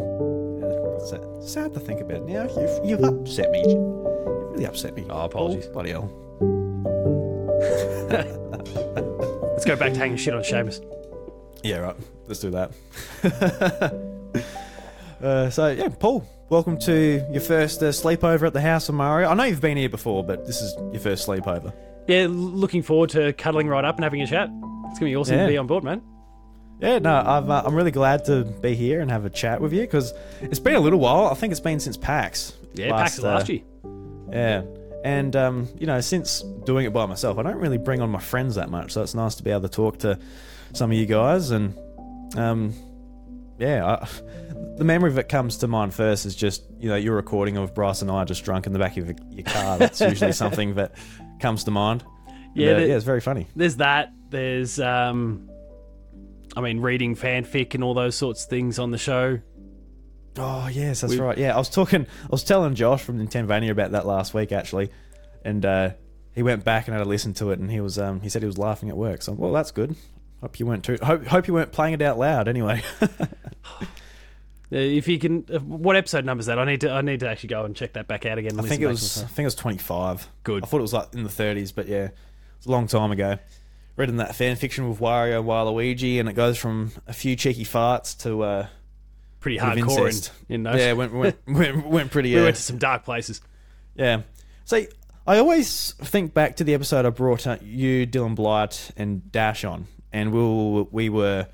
yeah, sad, sad to think about now. You've, you've upset me. You've really upset me. Oh, apologies. Oh, bloody hell. Let's go back to hanging shit on Seamus. Yeah, right. Let's do that. uh, so, yeah, Paul, welcome to your first uh, sleepover at the house of Mario. I know you've been here before, but this is your first sleepover. Yeah, looking forward to cuddling right up and having a chat. It's gonna be awesome Yeah. to be on board, man. Yeah, no, I've, uh, I'm really glad to be here and have a chat with you because it's been a little while. I think it's been since PAX. Yeah, PAX is last uh, year. Yeah. And, um, you know, since doing it by myself, I don't really bring on my friends that much. So it's nice to be able to talk to some of you guys. And, um, yeah, I, the memory that comes to mind first is just, you know, your recording of Bryce and I just drunk in the back of your car. That's usually something that comes to mind. Yeah, And, uh, the- yeah, it's very funny. There's that. There's um, I mean, reading fanfic and all those sorts of things on the show. Oh yes, that's We- right. Yeah, I was talking. I was telling Josh from Nintendonia about that last week actually, and uh, he went back and had a listen to it, and he was um, he said he was laughing at work. So well, that's good. Hope you weren't too. Hope, hope you weren't playing it out loud. Anyway, If you can, uh, what episode number is that? I need to, I need to actually go and check that back out again. I think it was. I think it was twenty five. Good. I thought it was like in the thirties, but yeah, it's a long time ago. Reading that fan fiction with Wario and Waluigi, and it goes from a few cheeky farts to uh, pretty hardcore And, in, in those. yeah, went went went, went pretty. we uh, went to some dark places. Yeah. So I always think back to the episode I brought you, Dylan Blight, and Dash on, and we were, we were.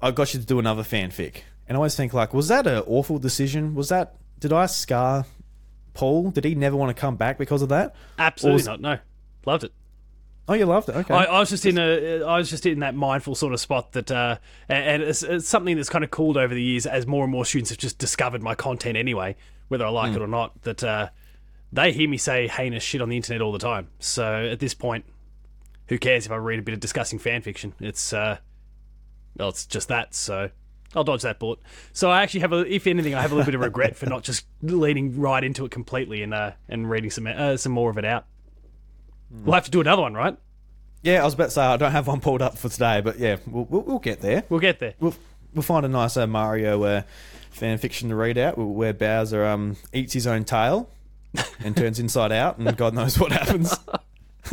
I got you to do another fanfic, and I always think like, was that an awful decision? Was that did I scar Paul? Did he never want to come back because of that? Absolutely was- not. No, loved it. Oh, you loved it. Okay. I, I was just in a, I was just in that mindful sort of spot that, uh, and it's, it's something that's kind of cooled over the years as more and more students have just discovered my content anyway, whether I like it or not. That uh, they hear me say heinous shit on the internet all the time. So at this point, who cares if I read a bit of discussing fan fiction? It's, uh, well, it's just that. So I'll dodge that bullet. So I actually have a, if anything, I have a little bit of regret for not just leaning right into it completely and uh, and reading some uh, some more of it out. We'll have to do another one, right? yeah, I was about to say I don't have one pulled up for today, but yeah, we'll, we'll, we'll get there. We'll get there. We'll we'll find a nice uh, Mario uh, fan fiction to read out where Bowser um eats his own tail and turns inside out, and God knows what happens.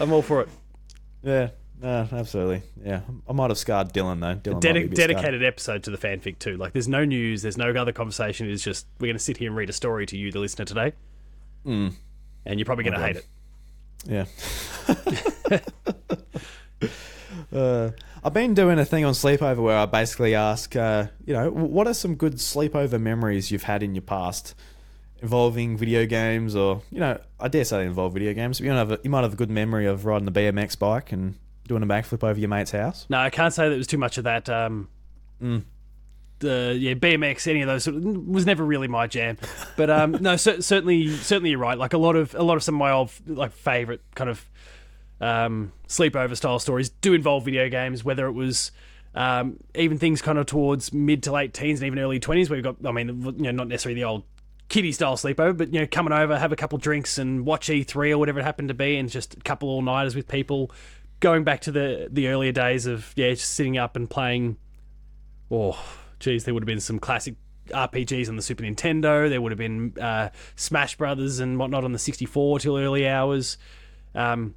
I'm all for it. Yeah, no, absolutely. Yeah, I might have scarred Dylan though. Dylan might Dedi- be a bit scarred. dedicated episode to the fanfic too. Like, there's no news, there's no other conversation. It's just we're going to sit here and read a story to you, the listener, today, Mm, and you're probably going to hate it. yeah. uh, I've been doing a thing on sleepover where I basically ask, uh, you know, what are some good sleepover memories you've had in your past involving video games, or you know, I dare say they involve video games. But you might have a, you might have a good memory of riding the BMX bike and doing a backflip over your mate's house. No, I can't say that it was too much of that. Um, Mm. The yeah BMX, any of those sort of, was never really my jam. But um, no, cer- certainly, certainly you're right. Like a lot of a lot of some of my old like favorite kind of um, sleepover style stories do involve video games, whether it was. Um, even things kind of towards mid to late teens and even early 20s where you've got, I mean, you know, not necessarily the old kiddie style sleepover, but, you know, coming over, have a couple drinks and watch E3 or whatever it happened to be and just a couple all nighters with people. Going back to the, the earlier days of, yeah, just sitting up and playing oh, geez, there would have been some classic RPGs on the Super Nintendo. There would have been uh, Smash Brothers and whatnot on the 64 till early hours. Um,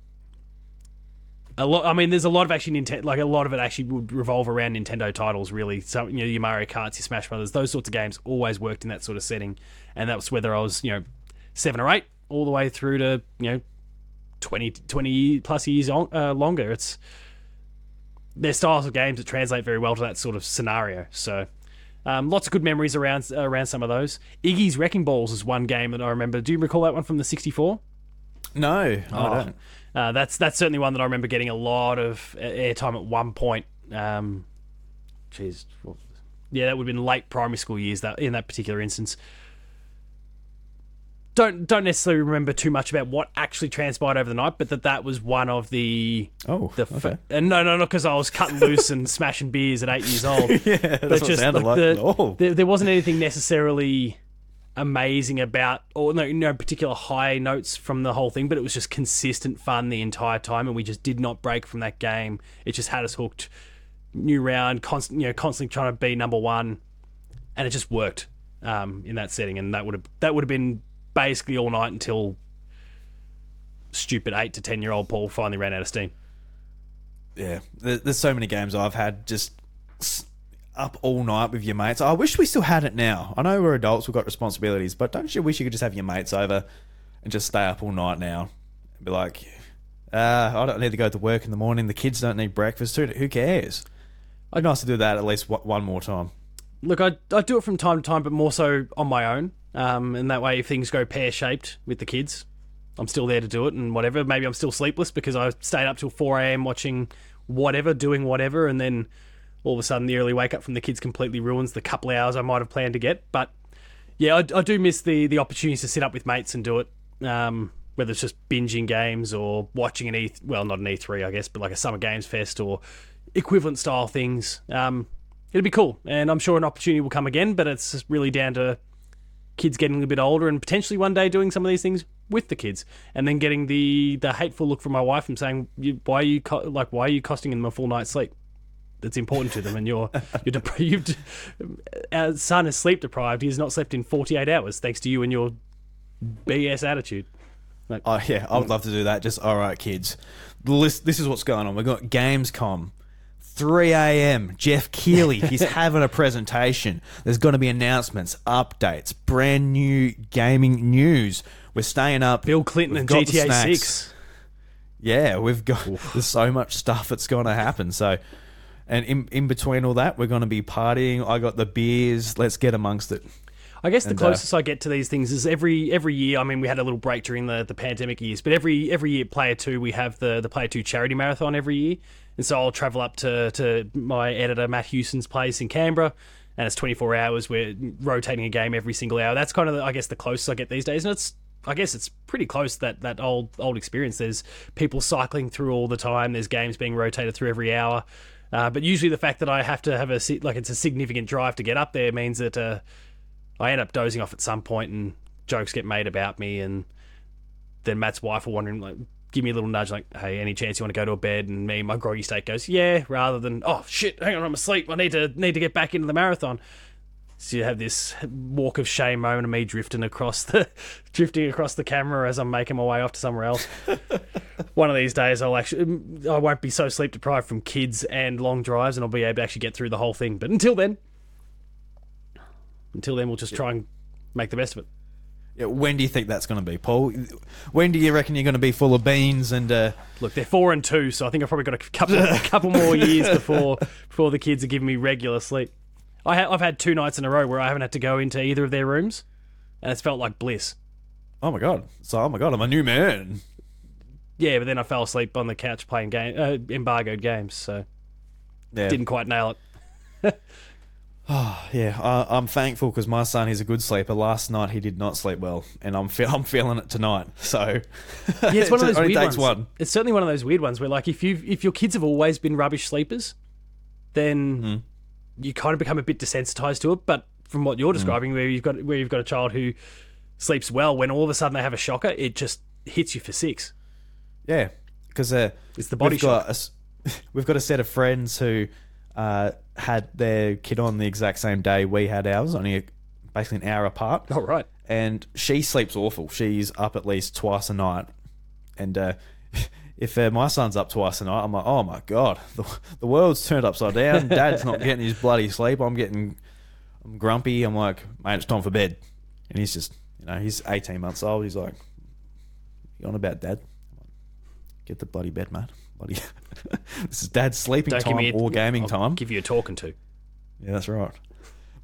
a lot. I mean, there's a lot of actually Nintendo. Like a lot of it actually would revolve around Nintendo titles. Really, so you know, your Mario Karts, your Smash Brothers, those sorts of games always worked in that sort of setting. And that was whether I was, you know, seven or eight, all the way through to you know, 20, 20 plus years on, uh, longer. It's they're styles of games that translate very well to that sort of scenario. So, um, lots of good memories around around some of those. Iggy's Reckin' Balls is one game that I remember. Do you recall that one from the 64? No, I Oh. don't. Uh, that's that's certainly one that I remember getting a lot of airtime at one point. Um, jeez, what- yeah, that would have been late primary school years. That in that particular instance. Don't don't necessarily remember too much about what actually transpired over the night, but that that was one of the Oh, the okay. and no no not because I was cutting loose and smashing beers at eight years old. yeah, that's but what just sounded like, like. the, oh, there, there wasn't anything necessarily amazing about or no no particular high notes from the whole thing but it was just consistent fun the entire time and we just did not break from that game it just had us hooked new round, constant, you know, constantly trying to be number one, and it just worked um, in that setting, and that would have that would have been basically all night until stupid eight to ten year old Paul finally ran out of steam. Yeah, there's so many games I've had just up all night with your mates. I wish we still had it now. I know we're adults, we've got responsibilities, but don't you wish you could just have your mates over and just stay up all night now? And be like, uh, I don't need to go to work in the morning. The kids don't need breakfast. Who, who cares? I'd nice to do that at least one one more time. Look, I, I do it from time to time, but more so on my own. Um, and that way, if things go pear shaped with the kids, I'm still there to do it and whatever. Maybe I'm still sleepless because I stayed up till 4 a.m. watching whatever, doing whatever, and then all of a sudden the early wake up from the kids completely ruins the couple hours I might have planned to get. But yeah, I, I do miss the the opportunities to sit up with mates and do it. Um, whether it's just binging games or watching an E, well, not an E3, I guess, but like a Summer Games Fest or equivalent style things. Um, it'd be cool, and I'm sure an opportunity will come again. But it's really down to kids getting a bit older and potentially one day doing some of these things with the kids, and then getting the the hateful look from my wife and saying, "Why are you co- like Why are you costing them a full night's sleep?" That's important to them, and you're you're deprived. Our son is sleep deprived. He has not slept in 48 hours, thanks to you and your BS attitude. Oh yeah, I would love to do that. Just all right, kids. The list, this is what's going on. We've got Gamescom, 3 a.m. Geoff Keighley, he's having a presentation. There's going to be announcements, updates, brand new gaming news. We're staying up. Bill Clinton We've and got the GTA snacks. 6. Yeah, we've got. There's so much stuff that's going to happen. So, and in in between all that, we're going to be partying. I got the beers. Let's get amongst it. I guess the And, uh, closest I get to these things is every every year. I mean, we had a little break during the, the pandemic years, but every every year, Player Two, we have the the Player Two charity marathon every year, and so I'll travel up to to my editor Matt Hewson's place in Canberra, and it's twenty four hours. We're rotating a game every single hour. That's kind of I guess the closest I get these days, and it's I guess it's pretty close that that old old experience. There's people cycling through all the time. There's games being rotated through every hour. Uh, but usually the fact that I have to have a like it's a significant drive to get up there means that uh, I end up dozing off at some point and jokes get made about me and then Matt's wife will wondering like give me a little nudge like hey any chance you want to go to a bed? And me my groggy state goes yeah rather than oh shit hang on I'm asleep. I need to need to get back into the marathon. So you have this walk of shame moment of me drifting across the drifting across the camera as I'm making my way off to somewhere else. One of these days I'll actually I won't be so sleep deprived from kids and long drives and I'll be able to actually get through the whole thing. But until then until then we'll just try and make the best of it Yeah, when do you think that's going to be, Paul? When do you reckon you're going to be full of beans and? Uh, Look, they're four and two, so I think I've probably got a couple a couple more years before before the kids are giving me regular sleep. I ha- I've had two nights in a row where I haven't had to go into either of their rooms, and it's felt like bliss. oh my god! So oh my god, I'm a new man. Yeah, but then I fell asleep on the couch playing game uh, embargoed games, so Yeah, didn't quite nail it. yeah. I, I'm thankful because my son is a good sleeper. Last night he did not sleep well, and I'm fe- I'm feeling it tonight. So Yeah, it's one of those weird ones. one. It's certainly one of those weird ones where, like, if you if your kids have always been rubbish sleepers, then Hmm. you kind of become a bit desensitized to it. But from what you're describing, where you've got where you've got a child who sleeps well, when all of a sudden they have a shocker, it just hits you for six. Yeah, because uh, It's the body we've got a we've got a set of friends who uh, had their kid on the exact same day we had ours, only a, basically an hour apart. All right. And she sleeps awful. She's up at least twice a night, and uh, if uh, my son's up twice a night, I'm like, oh my god, the, the world's turned upside down. Dad's not getting his bloody sleep. I'm getting, I'm grumpy. I'm like, mate, it's time for bed. And he's just, you know, he's 18 months old. He's like, you on about dad? Get the bloody bed, mate. Bloody, this is dad's sleeping Don't time a, or gaming I'll time. Give you a talking to. Yeah, that's right.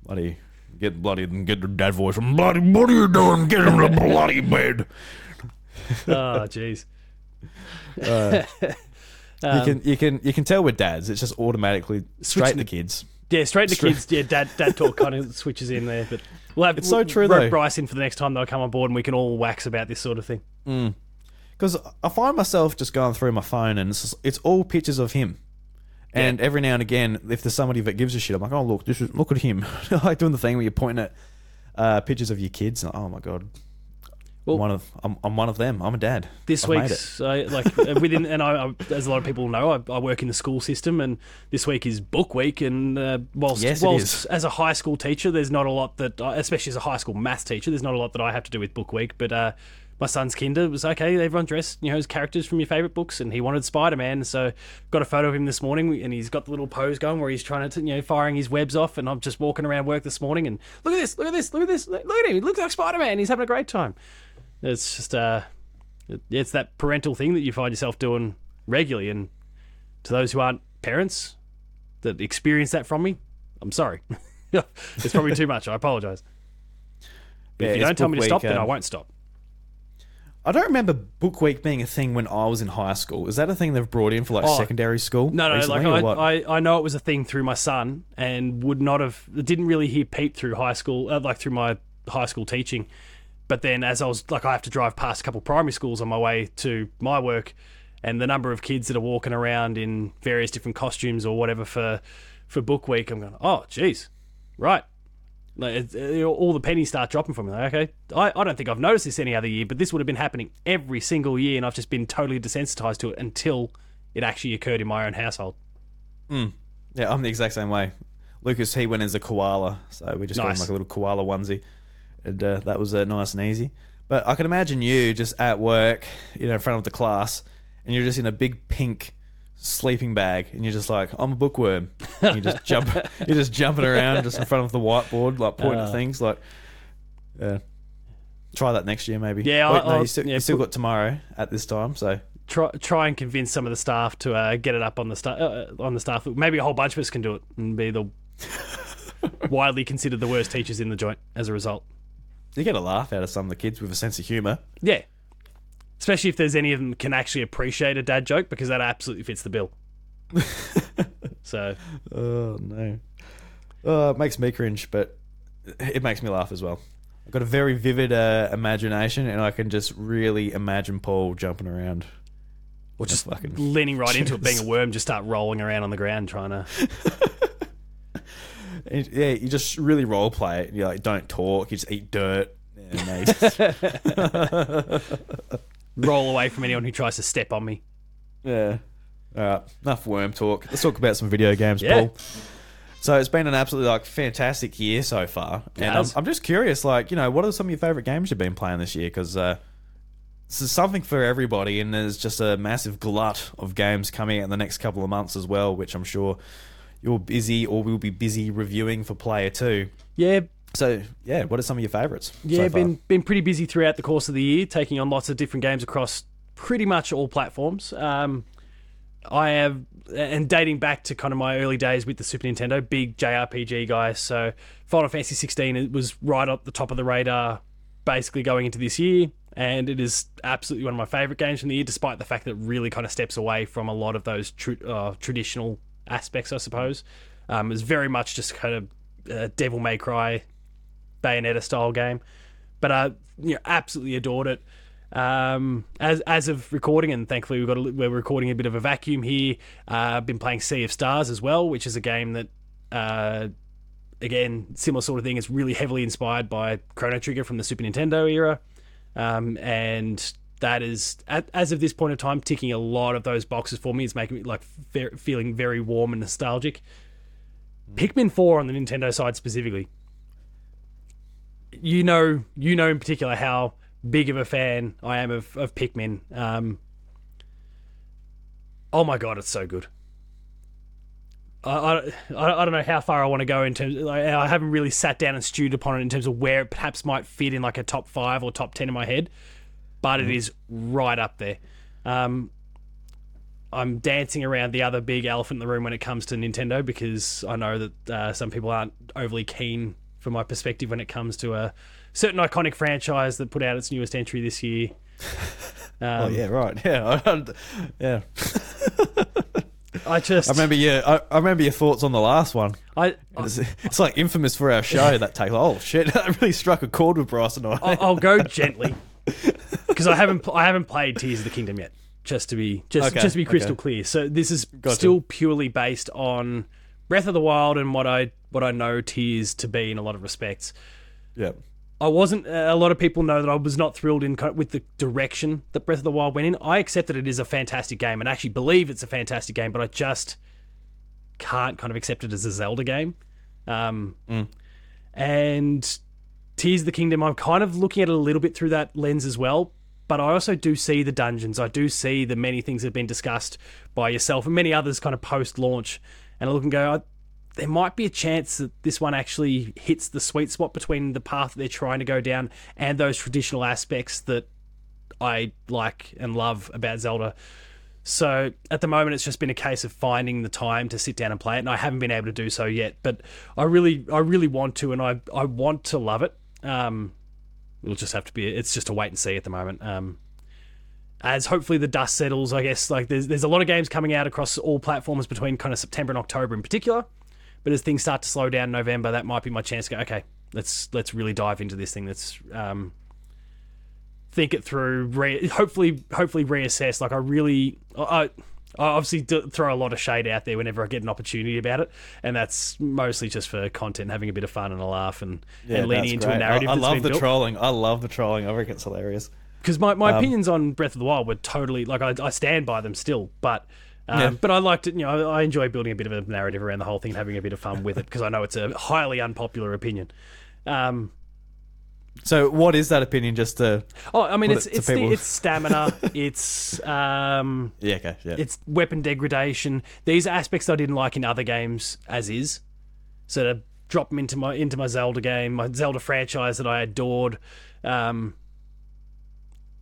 Bloody, get bloody, and get the dad voice from bloody. What are you doing? Get him to bloody bed. Oh, jeez. Uh, you um, can, you can, you can tell with dads. It's just automatically straight the- kids. Yeah, straight to kids. Yeah, dad dad talk kind of switches in there, but we'll have It's so we'll true, rope though. Bryce in for the next time they'll come on board, and we can all wax about this sort of thing. Mm. Because I find myself just going through my phone and it's, just- it's all pictures of him. And every now and again, if there's somebody that gives a shit, I'm like, oh look, this is, look at him, like doing the thing where you're pointing at uh, pictures of your kids. And, oh my god, Well- one of I'm, I'm one of them. I'm a dad. this I, like uh, within and I, I as a lot of people know I, I work in the school system and this week is book week and uh, whilst, Yes, whilst as a high school teacher there's not a lot that I, especially as a high school maths teacher there's not a lot that I have to do with book week but uh, my son's kinder was okay everyone dressed you know as characters from your favorite books and he wanted Spider-Man so got a photo of him this morning and he's got the little pose going where he's trying to you know firing his webs off and I'm just walking around work this morning and look at this look at this look at this look at him he looks like Spider-Man he's having a great time it's just uh, it's that parental thing that you find yourself doing regularly. And to those who aren't parents that experience that from me, I'm sorry. it's probably too much. I apologize. But Yeah, if you don't tell me to stop, week, then I um, won't stop. I don't remember book week being a thing when I was in high school. Is that a thing they've brought in for like Oh, secondary school? No, no, recently, like or I, what? I, I know it was a thing through my son, and would not have didn't really hear Pete through high school, uh, like through my high school teaching. But then, as I was like, I have to drive past a couple primary schools on my way to my work, and the number of kids that are walking around in various different costumes or whatever for for book week, I'm going, oh, geez, right. Like it's, it, all the pennies start dropping for me. Like, okay, I, I don't think I've noticed this any other year, but this would have been happening every single year, and I've just been totally desensitized to it until it actually occurred in my own household. Yeah, I'm the exact same way. Lucas, he went as a koala, so we just got him like a little koala onesie, and uh, that was uh, nice and easy. But I can imagine you just at work, you know, in front of the class, and you're just in a big pink sleeping bag, and you're just like, I'm a bookworm. And you just jump, you're just jumping around just in front of the whiteboard, like pointing Uh. at things, like, yeah. Try that next year, maybe. Yeah, Wait, I'll- no, I'll- you still, yeah, you still got tomorrow at this time, so try try and convince some of the staff to uh, get it up on the sta- uh, on the staff. Maybe a whole bunch of us can do it and be the widely considered the worst teachers in the joint as a result. you get a laugh out of some of the kids with a sense of humour. Yeah, especially if there's any of them can actually appreciate a dad joke because that absolutely fits the bill. so Oh no. Oh, it makes me cringe, but it makes me laugh as well. I've got a very vivid uh, imagination, and I can just really imagine Paul jumping around. or just fucking leaning right into it, being a worm, just start rolling around on the ground trying to. Yeah, you just really role play it. You like don't talk. You just eat dirt. Just- roll away from anyone who tries to step on me. yeah. All right, enough worm talk. Let's talk about some video games, Yeah. Paul. So it's been an absolutely like fantastic year so far, and I'm. I'm just curious, like you know, what are some of your favorite games you've been playing this year? Because uh, this is something for everybody, and there's just a massive glut of games coming out in the next couple of months as well, which I'm sure you're busy or will be busy reviewing for Player Two. Yeah, So yeah, what are some of your favorites? Yeah, so been been pretty busy throughout the course of the year, taking on lots of different games across pretty much all platforms. Um, I have, and dating back to kind of my early days with the Super Nintendo, big JRPG guy. So Final Fantasy 16 it was right up the top of the radar, basically going into this year, and it is absolutely one of my favorite games from the year, despite the fact that it really kind of steps away from a lot of those tr- uh, traditional aspects, I suppose. Um, it's very much just kind of uh, Devil May Cry Bayonetta style game. But I you know, absolutely adored it. Um, as as of recording, and thankfully we've got a, we're recording a bit of a vacuum here. Uh, I've been playing Sea of Stars as well, which is a game that, uh, again, similar sort of thing. It's really heavily inspired by Chrono Trigger from the Super Nintendo era, um, and that is at, as of this point in time ticking a lot of those boxes for me. It's making me like ve- feeling very warm and nostalgic. Pikmin Four on the Nintendo side specifically you know, you know in particular how big of a fan I am of, of Pikmin. Um, oh my god, it's so good. I, I, I don't know how far I want to go in terms. Like, I haven't really sat down and stewed upon it in terms of where it perhaps might fit in like a top five or top ten in my head, but it is right up there. Um, I'm dancing around the other big elephant in the room when it comes to Nintendo because I know that uh, some people aren't overly keen from my perspective when it comes to a certain iconic franchise that put out its newest entry this year. Um, Oh yeah, right. Yeah, yeah. I just I remember your I, I remember your thoughts on the last one. I, It's, it's like infamous for our show that take. Oh shit, that really struck a chord with Bryce and I. I'll, I'll go gently because I haven't I haven't played Tears of the Kingdom yet. Just to be just Okay, just to be crystal okay. clear. So this is Gotcha. still purely based on Breath of the Wild and what I what I know Tears to be in a lot of respects. yeah. I wasn't. A lot of people know that I was not thrilled in with the direction that Breath of the Wild went in. I accept that it is a fantastic game, and actually believe it's a fantastic game, but I just can't kind of accept it as a Zelda game. Um, And Tears of the Kingdom, I'm kind of looking at it a little bit through that lens as well. But I also do see the dungeons. I do see the many things that have been discussed by yourself and many others kind of post launch. And I look and go, there might be a chance that this one actually hits the sweet spot between the path they're trying to go down and those traditional aspects that I like and love about Zelda. So at the moment, it's just been a case of finding the time to sit down and play it, and I haven't been able to do so yet. But I really, I really want to, and I, I want to love it. Um, it'll just have to be. It's just a wait and see at the moment. Um, as hopefully the dust settles, I guess like there's there's a lot of games coming out across all platforms between kind of September and October in particular. But as things start to slow down in November, that might be my chance to go. Okay, let's let's really dive into this thing. Let's um, think it through. Re- hopefully, hopefully reassess. Like I really, I, I obviously do throw a lot of shade out there whenever I get an opportunity about it, and that's mostly just for content, having a bit of fun and a laugh, and, and leaning into great. a narrative. I, I love the built. trolling. I love the trolling. I reckon it's hilarious. because my, my Um, opinions on Breath of the Wild were totally like I, I stand by them still, but um, Yeah. but I liked it. You know, I enjoy building a bit of a narrative around the whole thing and having a bit of fun with it because I know it's a highly unpopular opinion. Um, So, what is that opinion? Just to oh, I mean, it's it it's the, it's stamina, it's um, yeah, okay, yeah, it's weapon degradation. These aspects I didn't like in other games as is. So to drop them into my into my Zelda game, my Zelda franchise that I adored. Um,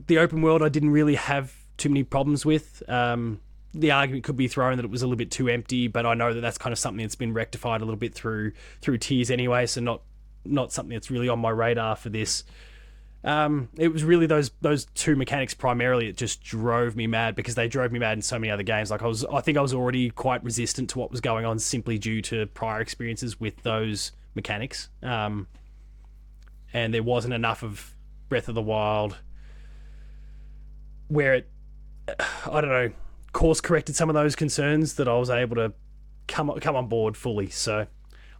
the open world I didn't really have too many problems with. Um, the argument could be thrown that it was a little bit too empty, but I know that that's kind of something that's been rectified a little bit through through Tears anyway. So not not something that's really on my radar for this. Um, it was really those those two mechanics primarily that just drove me mad because they drove me mad in so many other games. Like I was, I think I was already quite resistant to what was going on simply due to prior experiences with those mechanics. Um, and there wasn't enough of Breath of the Wild where it, I don't know, course corrected some of those concerns that I was able to come come on board fully. So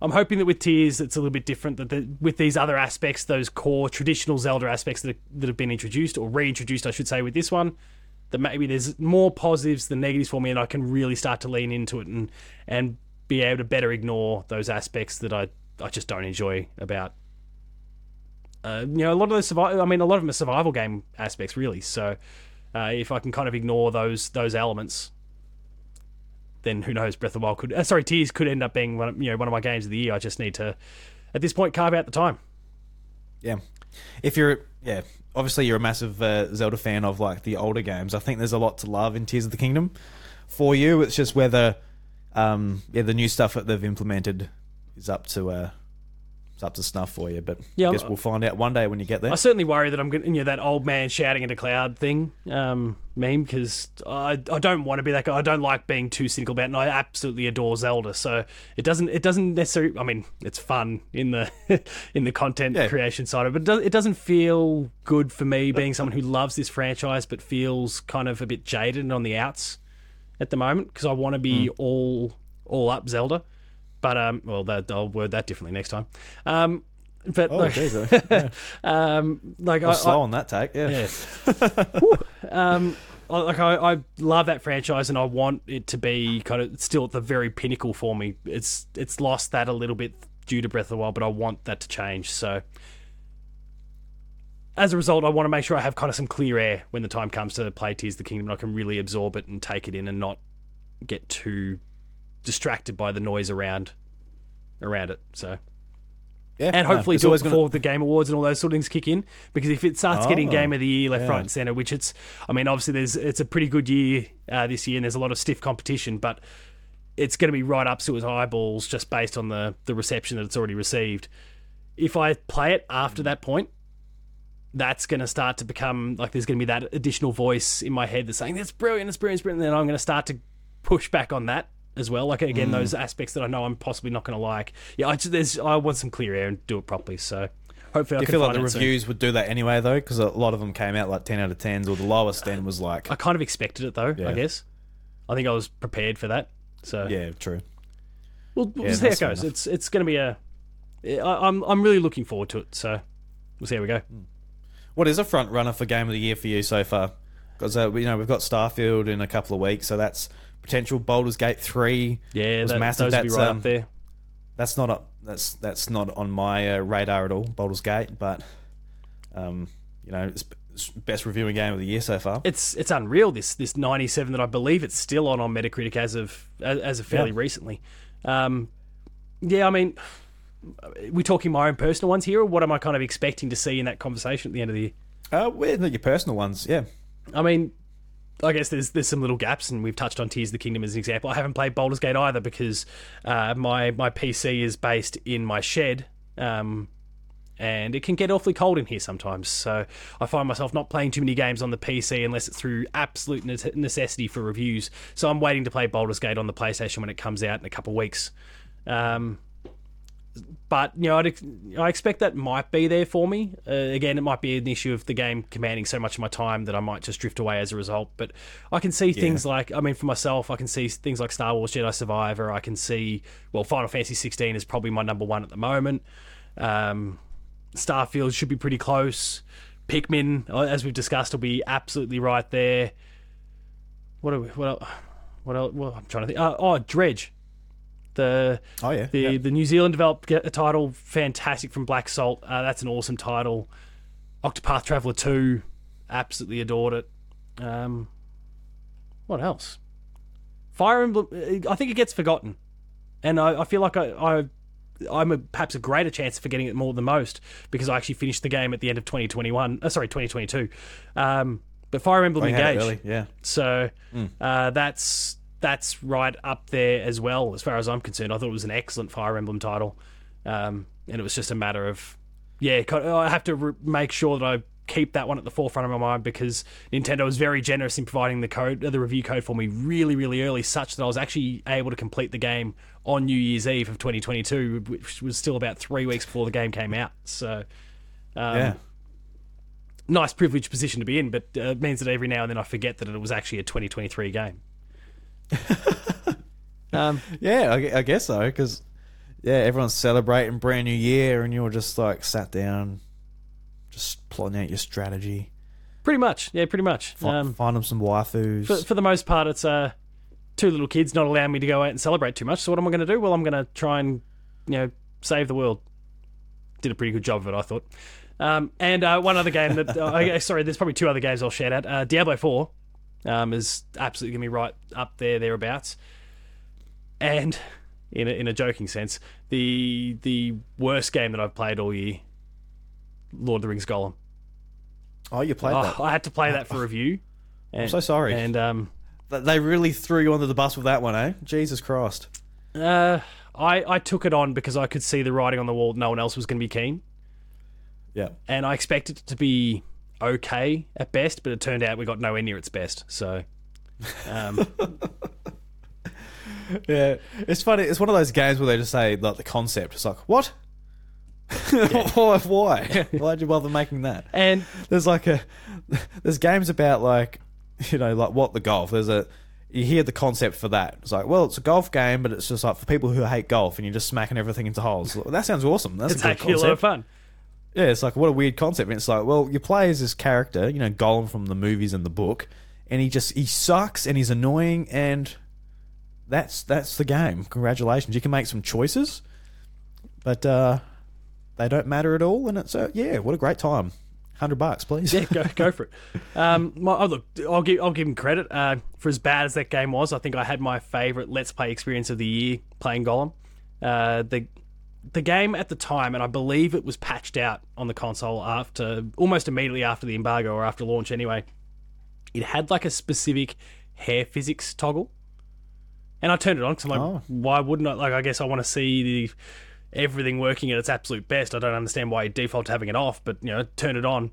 I'm hoping that with Tears it's a little bit different. That the, with these other aspects, those core traditional Zelda aspects that that have been introduced or reintroduced, I should say, with this one, that maybe there's more positives than negatives for me, and I can really start to lean into it and and be able to better ignore those aspects that I I just don't enjoy about. Uh, you know, a lot of those survival. I mean, a lot of them are survival game aspects, really. So, uh, if I can kind of ignore those those elements, then who knows? Breath of the Wild could, uh, sorry, Tears could end up being one, of, you know, one of my games of the year. I just need to, at this point, carve out the time. yeah. If you're, yeah, obviously you're a massive uh, Zelda fan of like the older games. I think there's a lot to love in Tears of the Kingdom. For you, it's just whether, um, yeah, the new stuff that they've implemented is up to, uh, it's up to snuff for you. But Yeah, I guess I'm- we'll find out one day when you get there. I certainly worry that I'm going to, you know, that old man shouting at a cloud thing um, meme because I, I don't want to be that guy. I don't like being too cynical about it, and I absolutely adore Zelda. So it doesn't it doesn't necessarily. I mean, it's fun in the in the content Yeah. creation side of it, but it, does, it doesn't feel good for me being someone who loves this franchise but feels kind of a bit jaded and on the outs at the moment because I want to be Hmm. all all up Zelda. But um, well, that, I'll word that differently next time. Um, but oh, like, jeez. uh, yeah. um, like I I, slow I, on that take. Yeah. yeah. Um, I- like I, I love that franchise, and I want it to be kind of still at the very pinnacle for me. It's it's lost that a little bit due to Breath of the Wild, but I want that to change. So as a result, I want to make sure I have kind of some clear air when the time comes to play Tears of the Kingdom, and I can really absorb it and take it in, and not get too distracted by the noise around around it. So Yeah. and hopefully it's do it always gonna- the game awards and all those sort of things kick in. Because if it starts getting Oh, game of the year left, yeah. right, and center, which it's, I mean, obviously there's it's a pretty good year uh, this year, and there's a lot of stiff competition, but it's going to be right up to its eyeballs just based on the the reception that it's already received. If I play it after that point. That's going to start to become like there's going to be that additional voice in my head that's saying, That's brilliant, it's brilliant, it's brilliant. And then I'm going to start to push back on that as well. Like, again, those aspects that I know I'm possibly not going to like. Yeah, I, just, there's, I want some clear air and do it properly. So hopefully I Do you can feel like the it soon. reviews would do that anyway, though? Because a lot of them came out like 10 out of 10s, or the lowest end was like, I kind of expected it though. Yeah. I guess. I think I was prepared for that. So yeah, true. we'll, we'll Yeah, see how it goes. enough. It's it's going to be a. I, I'm I'm really looking forward to it. So we'll see how we go. What is a front runner for game of the year for you so far? Because uh, you know we've got Starfield in a couple of weeks, so that's potential Baldur's Gate three. Yeah, was that, massive. those will be That's, right um, up there. That's not up. That's that's not on my uh, radar at all. Baldur's Gate, but um, you know, it's, it's best reviewing game of the year so far. It's it's unreal. This this ninety seven that I believe it's still on on Metacritic as of as, as of fairly Yeah. recently. Um, yeah, I mean, we talking my own personal ones here, or what am I kind of expecting to see in that conversation at the end of the year? Uh, well, your personal ones, yeah. I mean, I guess there's there's some little gaps, and we've touched on Tears of the Kingdom as an example. I haven't played Baldur's Gate either because uh, my my PC is based in my shed, um, and it can get awfully cold in here sometimes. So I find myself not playing too many games on the PC unless it's through absolute ne- necessity for reviews. So I'm waiting to play Baldur's Gate on the PlayStation when it comes out in a couple of weeks. Um, but you know, ex- I expect that might be there for me. Uh, again, it might be an issue of the game commanding so much of my time that I might just drift away as a result. But I can see things like, I mean, for myself, I can see things like Star Wars Jedi Survivor. I can see, well, Final Fantasy 16 is probably my number one at the moment. Um, Starfield should be pretty close. Pikmin, uh, as we've discussed, will be absolutely right there. What are we? What? el- What? else? Well, I'm trying to think. Uh, oh, Dredge. The Oh yeah, the yeah. the New Zealand developed title, fantastic from Black Salt. Uh, that's an awesome title. Octopath Traveler two, absolutely adored it. Um, what else? Fire Emblem. uh, I think it gets forgotten, and I, I feel like I, I I'm a, perhaps a greater chance of forgetting it more than most because I actually finished the game at the end of 2021. Uh, sorry, 2022. Um, but Fire Emblem Oh, you had it Engage. yeah. So uh, that's that's right up there as well, as far as I'm concerned. I thought it was an excellent Fire Emblem title, um, and it was just a matter of yeah, I have to re- make sure that I keep that one at the forefront of my mind because Nintendo was very generous in providing the code, the review code for me really, really early, such that I was actually able to complete the game on New Year's Eve of 2022, which was still about three weeks before the game came out. So. Um, yeah. nice privileged position to be in, but uh, it means that every now and then I forget that it was actually a 2023 game. um, Yeah, I, I guess so. Because yeah, everyone's celebrating brand new year, and you're just like sat down, just plotting out your strategy. pretty much, yeah, pretty much. Fi- Um, find them some waifus. for, for the most part, it's uh, two little kids not allowing me to go out and celebrate too much. So what am I going to do? Well, I'm going to try and you know save the world. Did a pretty good job of it, I thought. Um, and uh, one other game that uh, sorry, there's probably two other games I'll shout out. Uh, Diablo 4 um, is absolutely going to be right up there thereabouts. And in a, in a joking sense, the the worst game that I've played all year, Lord of the Rings Gollum. oh, you played Oh, that. I had to play that for review. And, I'm so sorry. And um, they really threw you under the bus with that one, eh? Jesus Christ. Uh, I I took it on because I could see the writing on the wall. No one else was going to be keen, Yeah. and I expected it to be okay at best, but it turned out we got nowhere near its best. So, um, Yeah, it's funny. It's one of those games where they just say like the concept. It's like what? Why? Why? Why'd you bother making that? and There's like a there's games about like you know like what the golf. There's a you hear the concept for that. It's like well, it's a golf game, but it's just like for people who hate golf, and you're just smacking everything into holes. That sounds awesome. That's it's a good actually a lot of fun. Yeah, it's like what a weird concept. And it's like, well, you play as this character, you know, Gollum from the movies and the book, and he just he sucks and he's annoying, and that's that's the game. Congratulations, you can make some choices, but uh, they don't matter at all. And it's uh, yeah, what a great time. Hundred bucks, please. Yeah, go go for it. Um, my, oh, look, I'll give I'll give him credit uh, for as bad as that game was. I think I had my favorite Let's Play experience of the year playing Gollum. Uh, the the game at the time, and I believe it was patched out on the console after almost immediately after the embargo or after launch. Anyway, it had like a specific hair physics toggle, and I turned it on because I'm like, Oh. why wouldn't I? Like, I guess I want to see the everything working at its absolute best. I don't understand why you default to having it off, but you know, turn it on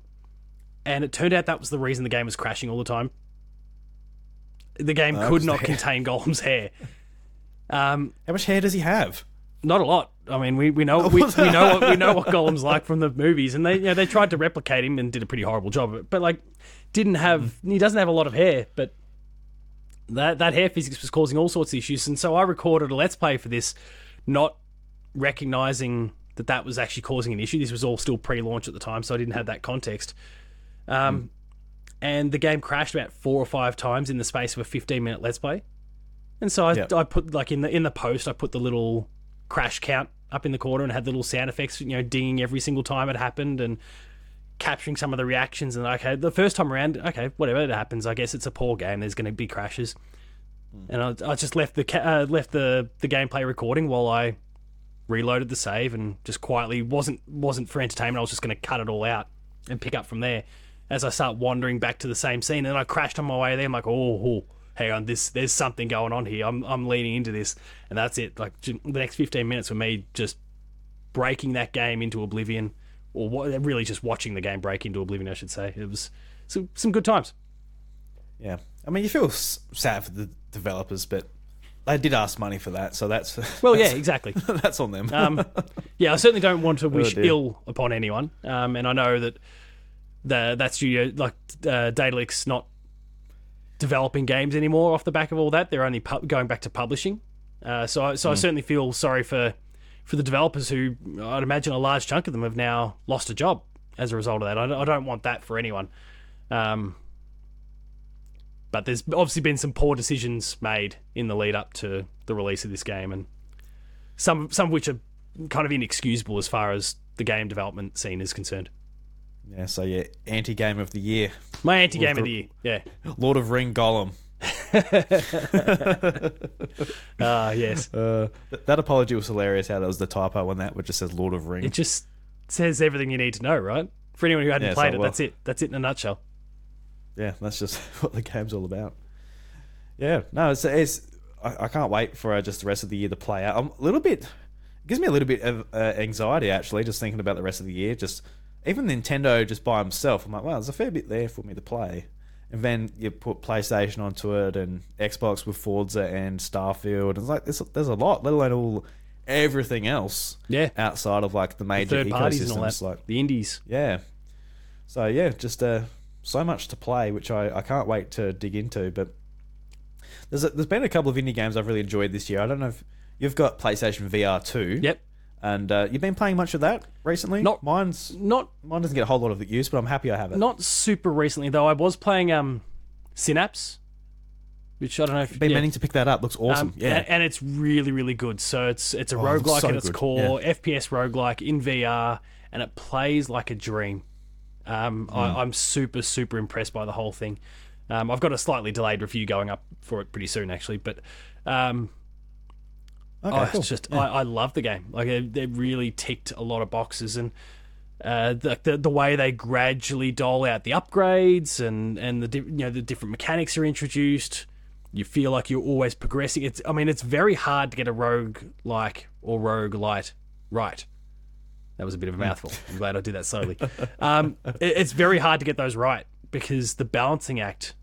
and it turned out that was the reason the game was crashing all the time. The game Oh, could not contain Gollum's hair. Um, How much hair does he have? not a lot. I mean, we, we know we, we know what we know what Gollum's like from the movies, and they you know, they tried to replicate him and did a pretty horrible job of it. But like, didn't have he doesn't have a lot of hair, but that that hair physics was causing all sorts of issues. And so I recorded a let's play for this, not recognizing that that was actually causing an issue. This was all still pre-launch at the time, so I didn't have that context. Um, and the game crashed about four or five times in the space of a 15 minute let's play. And so I, Yep. I put like in the in the post, I put the little crash count up in the corner and had the little sound effects, you know, dinging every single time it happened and capturing some of the reactions. And okay, the first time around, okay, whatever it happens, I guess it's a poor game. There's going to be crashes. And I, I just left the ca- uh, left the the gameplay recording while I reloaded the save and just quietly wasn't wasn't for entertainment. I was just going to cut it all out and pick up from there. As I start wandering back to the same scene, and I crashed on my way there. I'm like, oh, oh, hang on, this there's something going on here. I'm I'm leaning into this, and that's it. Like the next 15 minutes were me just breaking that game into oblivion, or what, really just watching the game break into oblivion. I should say it was some some good times. Yeah, I mean, you feel sad for the developers, but they did ask money for that, so that's Well, yeah, exactly. that's on them. um, yeah, I certainly don't want to wish dear. ill upon anyone. Um, and I know that the that studio, like uh, not developing games anymore off the back of all that. They're only pu- going back to publishing. Uh, so, I, so I certainly feel sorry for for the developers who I'd imagine a large chunk of them have now lost a job as a result of that. I, don't- I don't want that for anyone. Um, but there's obviously been some poor decisions made in the lead up to the release of this game, and some some of which are kind of inexcusable as far as the game development scene is concerned. Yeah, so yeah, anti game of the year, My anti game of the year, yeah. Lord of Ring Gollum. Ah, yes. Uh, th- that apology was hilarious. How that was the typo on that, which just says Lord of Ring. It just says everything you need to know, right? For anyone who hadn't Yeah, played so, it, well- that's it. That's it in a nutshell. yeah, that's just what the game's all about. Yeah, no, it's, it's I, I can't wait for uh, just the rest of the year to play out. I'm a little bit, it gives me a little bit of uh, anxiety actually, just thinking about the rest of the year. Just even Nintendo just by himself, I'm like, wow, there's a fair bit there for me to play. And then you put PlayStation onto it, and Xbox with Forza and Starfield. And it's like there's, there's a lot, let alone all everything else Yeah. outside of like the major Third parties and all that. Like the indies. yeah. So yeah, just uh, so much to play, which I, I can't wait to dig into. But there's a, there's been a couple of indie games I've really enjoyed this year. I don't know if you've got PlayStation VR two. Yep. And uh, you've been playing much of that recently. Not- mine's Not mine doesn't get a whole lot of use, but I'm happy I have it. not super recently though. I was playing um Synapse, which I don't know if you've been yeah. meaning to pick that up. Looks awesome. Um, yeah. and, and it's really, really good. So it's it's a Oh, it roguelike so at its good. core, FPS roguelike in VR, and it plays like a dream. Um, Hmm. I, I'm super, super impressed by the whole thing. Um, I've got a slightly delayed review going up for it pretty soon, actually. But um, okay, oh, cool. it's just I, I love the game. Like it, it really ticked a lot of boxes, and uh, the, the the way they gradually dole out the upgrades and and the di- you know the different mechanics are introduced. You feel like you're always progressing. It's I mean it's very hard to get a rogue like or rogue light right. That was a bit of a mouthful. I'm glad I did that slowly. Um, it- it's very hard to get those right because the balancing act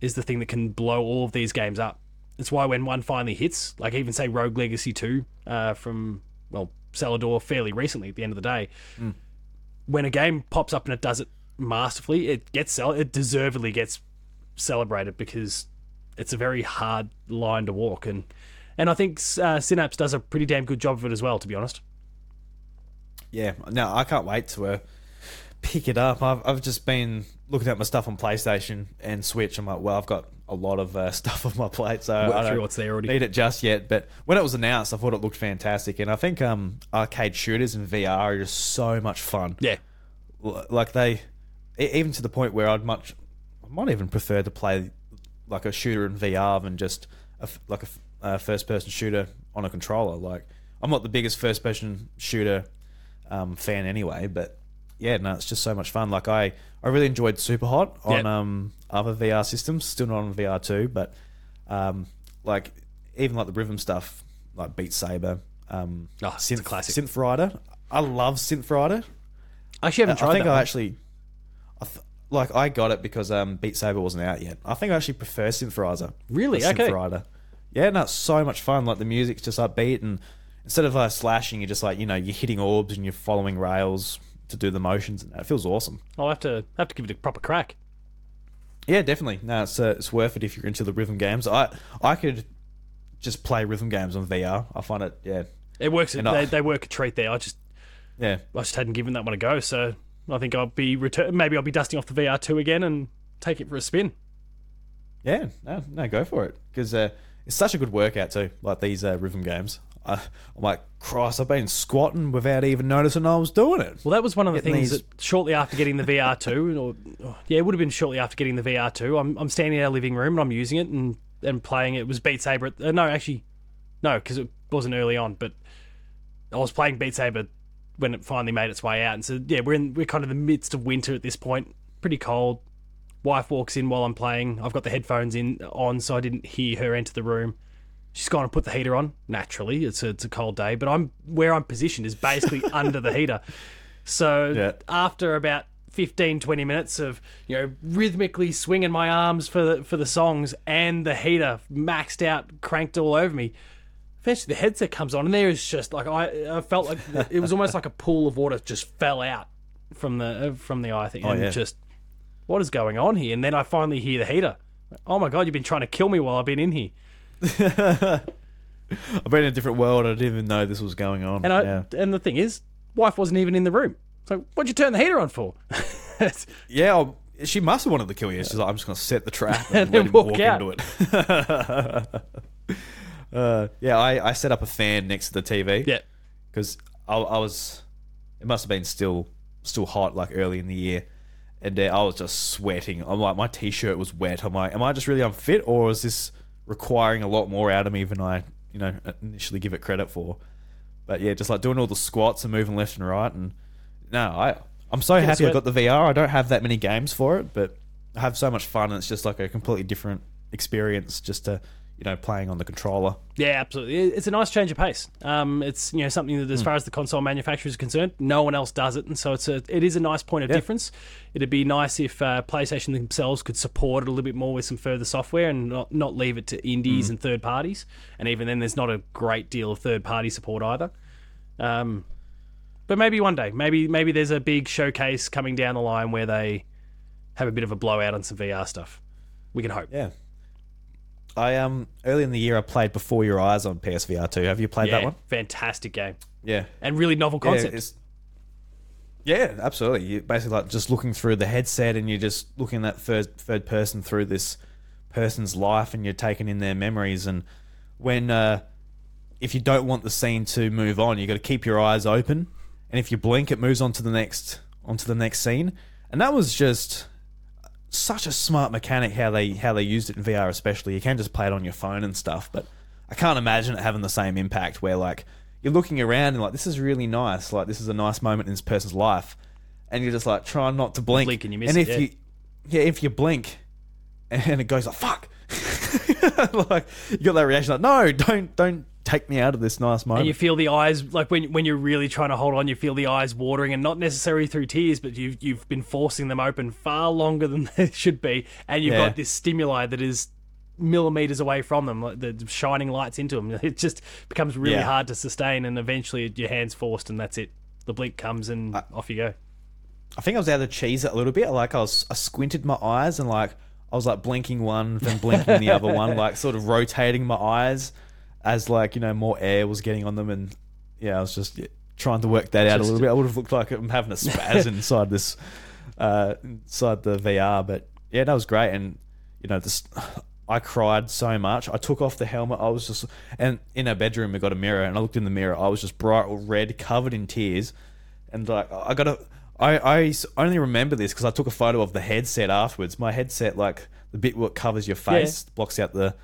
is the thing that can blow all of these games up. It's why when one finally hits, like even say Rogue Legacy 2 uh, from, well, Cellar Door fairly recently at the end of the day, when a game pops up and it does it masterfully, it gets cel- it deservedly gets celebrated because it's a very hard line to walk. And, and I think uh, Synapse does a pretty damn good job of it as well, to be honest. Yeah, no, I can't wait to uh, pick it up. I've, I've just been looking at my stuff on PlayStation and Switch. I'm like, well, I've got a lot of uh, stuff on my plate, so Work I don't what's there already. need it just yet. But when it was announced, I thought it looked fantastic, and I think um, arcade shooters in VR are just so much fun. Yeah. L- Like they, e- even to the point where I'd much, I might even prefer to play like a shooter in VR than just a f like a, f- a first-person shooter on a controller. Like I'm not the biggest first-person shooter um, fan anyway, but yeah, no, it's just so much fun. Like I, I really enjoyed Superhot on Yep. um, other VR systems. Still not on VR two, but um, like even like the rhythm stuff, like Beat Saber, um, Oh, a classic. Synth Rider. I love Synth Rider. I actually haven't I tried I think that. I actually, I th- like I got it because um, Beat Saber wasn't out yet. I think I actually prefer Synth Rider. Really? Okay. Synth Rider. Yeah, no, it's so much fun. Like the music's just upbeat, and instead of uh, slashing, you're just like you know you're hitting orbs and you're following rails to do the motions, and that feels awesome. I'll have to have to give it a proper crack. Yeah, definitely. No, it's uh, it's worth it if you're into the rhythm games. I I could just play rhythm games on VR. I find it yeah It works. They, I- they work a treat there. I just Yeah, I just hadn't given that one a go. So I think I'll be return. Maybe I'll be dusting off the VR two again and take it for a spin. yeah, no, no, go for it because uh, it's such a good workout too. Like these uh, rhythm games. I, I'm like, Christ, I've been squatting without even noticing I was doing it. Well, that was one of the Getting things these- that shortly after getting the VR two, or or- yeah, it would have been shortly after getting the VR two. I'm I'm standing in our living room and I'm using it and and playing it. It was Beat Saber. At, uh, no, actually, no, because it wasn't early on. But I was playing Beat Saber when it finally made its way out. And so yeah, we're in we're kind of the midst of winter at this point. Pretty cold. Wife walks in while I'm playing. I've got the headphones in on, so I didn't hear her enter the room. She's gone and put the heater on. Naturally, it's a, it's a cold day, but I'm where I'm positioned is basically under the heater. So Yeah. after about 15, 20 minutes of you know rhythmically swinging my arms for the, for the songs and the heater maxed out, cranked all over me, eventually the headset comes on and there is just like I, I felt like it was almost like a pool of water just fell out from the uh, from the eye thing and yeah. just what is going on here? And then I finally hear the heater. Oh my god, you've been trying to kill me while I've been in here. I've been in a different world. I didn't even know this was going on. And I yeah. and the thing is, wife wasn't even in the room. So what'd you turn the heater on for? Yeah, I'll- she must have wanted to kill you. She's like, I'm just going to set the trap and, And let then him walk walk, into it. uh, yeah, I, I set up a fan next to the TV. yeah. because I, I was, it must have been still still hot like early in the year, and uh, I was just sweating. I'm like, my t-shirt was wet. I'm like, am I just really unfit, or is this requiring a lot more out of me than I, you know, initially give it credit for? But yeah, just like doing all the squats and moving left and right, and no, I I'm so happy I got the VR. I don't have that many games for it, but I have so much fun. And it's just like a completely different experience, just to you know playing on the controller. Yeah, absolutely. It's a nice change of pace. Um, it's you know something that, as far as the console manufacturer is concerned, no one else does it, and so it's a it is a nice point of Yeah. difference. It'd be nice if uh, PlayStation themselves could support it a little bit more with some further software and not not leave it to indies and third parties. And even then, there's not a great deal of third party support either. Um, but maybe one day, maybe maybe there's a big showcase coming down the line where they have a bit of a blowout on some VR stuff. We can hope. Yeah. I um early in the year I played Before Your Eyes on PSVR two. Have you played Yeah, that one? fantastic game Yeah. and really novel concept. Yeah, yeah, absolutely. You basically like just looking through the headset and you're just looking at third third person through this person's life and you're taking in their memories and when uh if you don't want the scene to move on, you got to keep your eyes open and if you blink it moves on to the next onto the next scene. And that was just such a smart mechanic how they how they used it in VR especially. You can just play it on your phone and stuff, but I can't imagine it having the same impact where like you're looking around and like this is really nice, like this is a nice moment in this person's life, and you're just like trying not to blink. blink and you miss and it, if yeah. you yeah, if you blink and it goes like fuck, like you got that reaction like no, don't don't take me out of this nice moment. and you feel the eyes like when when you're really trying to hold on, you feel the eyes watering, and not necessarily through tears, but you've you've been forcing them open far longer than they should be, and you've Yeah. got this stimuli that is millimeters away from them, like the shining lights into them. It just becomes really Yeah. hard to sustain, and eventually your hands forced, and that's it. The blink comes, and off you go. I think I was able to cheese it a little bit. Like I was, I squinted my eyes and like I was like blinking one, then blinking the other one, like sort of rotating my eyes as like you know more air was getting on them, and yeah, I was just trying to work that out a little bit. I would have looked like I'm having a spaz inside this, uh, inside the VR, but yeah, that was great, and you know this. I cried so much. I took off the helmet. I was just, and in our bedroom we got a mirror, and I looked in the mirror. I was just bright red, covered in tears, and like I got to I, I only remember this because I took a photo of the headset afterwards. My headset, like the bit what covers your face, blocks out the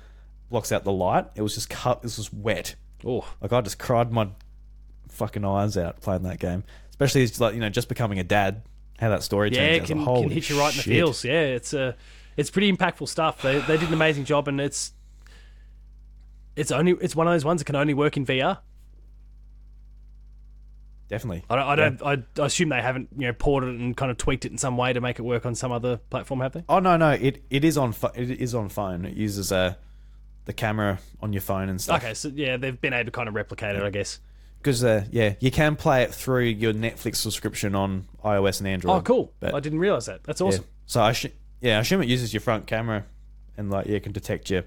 blocks out the light. It was just cut. This was wet. Oh, Like I just cried my fucking eyes out playing that game. Especially as like you know just becoming a dad. How that story yeah, turns it out. can, Holy can hit you right in the feels. Yeah, it's uh, it's pretty impactful stuff. They they did an amazing job, and it's it's only it's one of those ones that can only work in VR. Definitely. I don't, I, don't I, I assume they haven't you know ported it and kind of tweaked it in some way to make it work on some other platform, have they? Oh no no it it is on it is on phone. It uses uh, the camera on your phone and stuff. Okay, so yeah, they've been able to kind of replicate it, I guess. Because uh, yeah, you can play it through your Netflix subscription on iOS and Android. Oh, cool! But- I didn't realize that. That's Yeah. awesome. So I sh- yeah, I assume it uses your front camera, and like yeah, it can detect you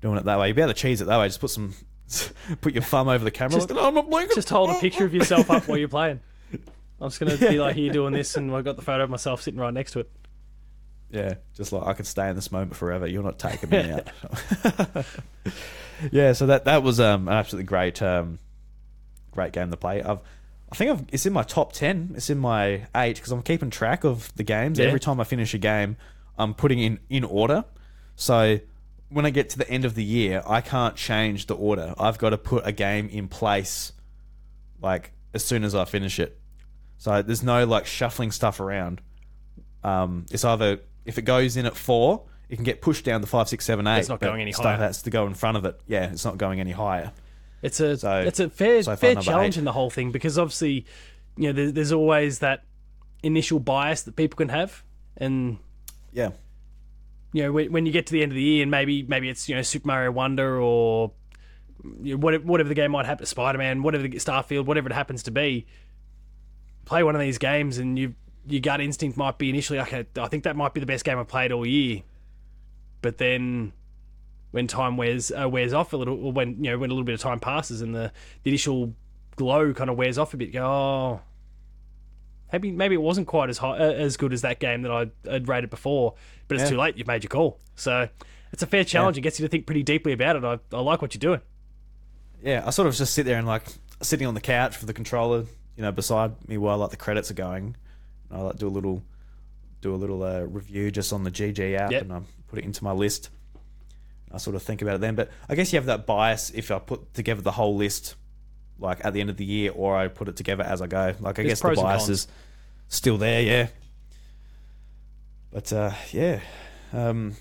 doing it that way. You would be able to cheese it that way. Just put some, put your thumb over the camera. Just- like, "No, I'm. Just hold a picture of yourself up while you're playing. I'm just gonna be like here doing this, and I got the photo of myself sitting right next to it. Yeah, just like I could stay in this moment forever. You're not taking me out. yeah, so that that was um, an absolutely great um, great game to play. I've I think I've, it's in my top ten. It's in my eight because I'm keeping track of the games. Yeah. Every time I finish a game, I'm putting in in order. So when I get to the end of the year, I can't change the order. I've got to put a game in place, like as soon as I finish it. So there's no like shuffling stuff around. Um, it's either if it goes in at four, it can get pushed down to five, six, seven, eight. It's not going any stuff higher. has to go in front of it. Yeah, it's not going any higher. It's a So- it's a fair so fair challenge eight. in the whole thing because obviously, you know, there's, there's always that initial bias that people can have, and Yeah, you know when, when you get to the end of the year and maybe maybe it's you know Super Mario Wonder or you know, whatever, whatever the game might happen, Spider Man, whatever the Starfield, whatever it happens to be, play one of these games and you your gut instinct might be initially okay, I think that might be the best game I've played all year, but then when time wears uh, wears off a little, or when you know when a little bit of time passes and the, the initial glow kind of wears off a bit, you go oh. Maybe maybe it wasn't quite as high, uh, as good as that game that I'd, I'd rated before, but it's Yeah. too late. You've made your call, so it's a fair challenge. It gets you to think pretty deeply about it. I, I like what you're doing. yeah. I sort of just sit there and like sitting on the couch with the controller, you know, beside me while like the credits are going. I like do a little do a little uh, review just on the GG app, Yep. and I put it into my list. I sort of think about it then, but I guess you have that bias if I put together the whole list, like at the end of the year, or I put it together as I go. Like I There's guess the bias is still there, yeah. But uh, yeah, um,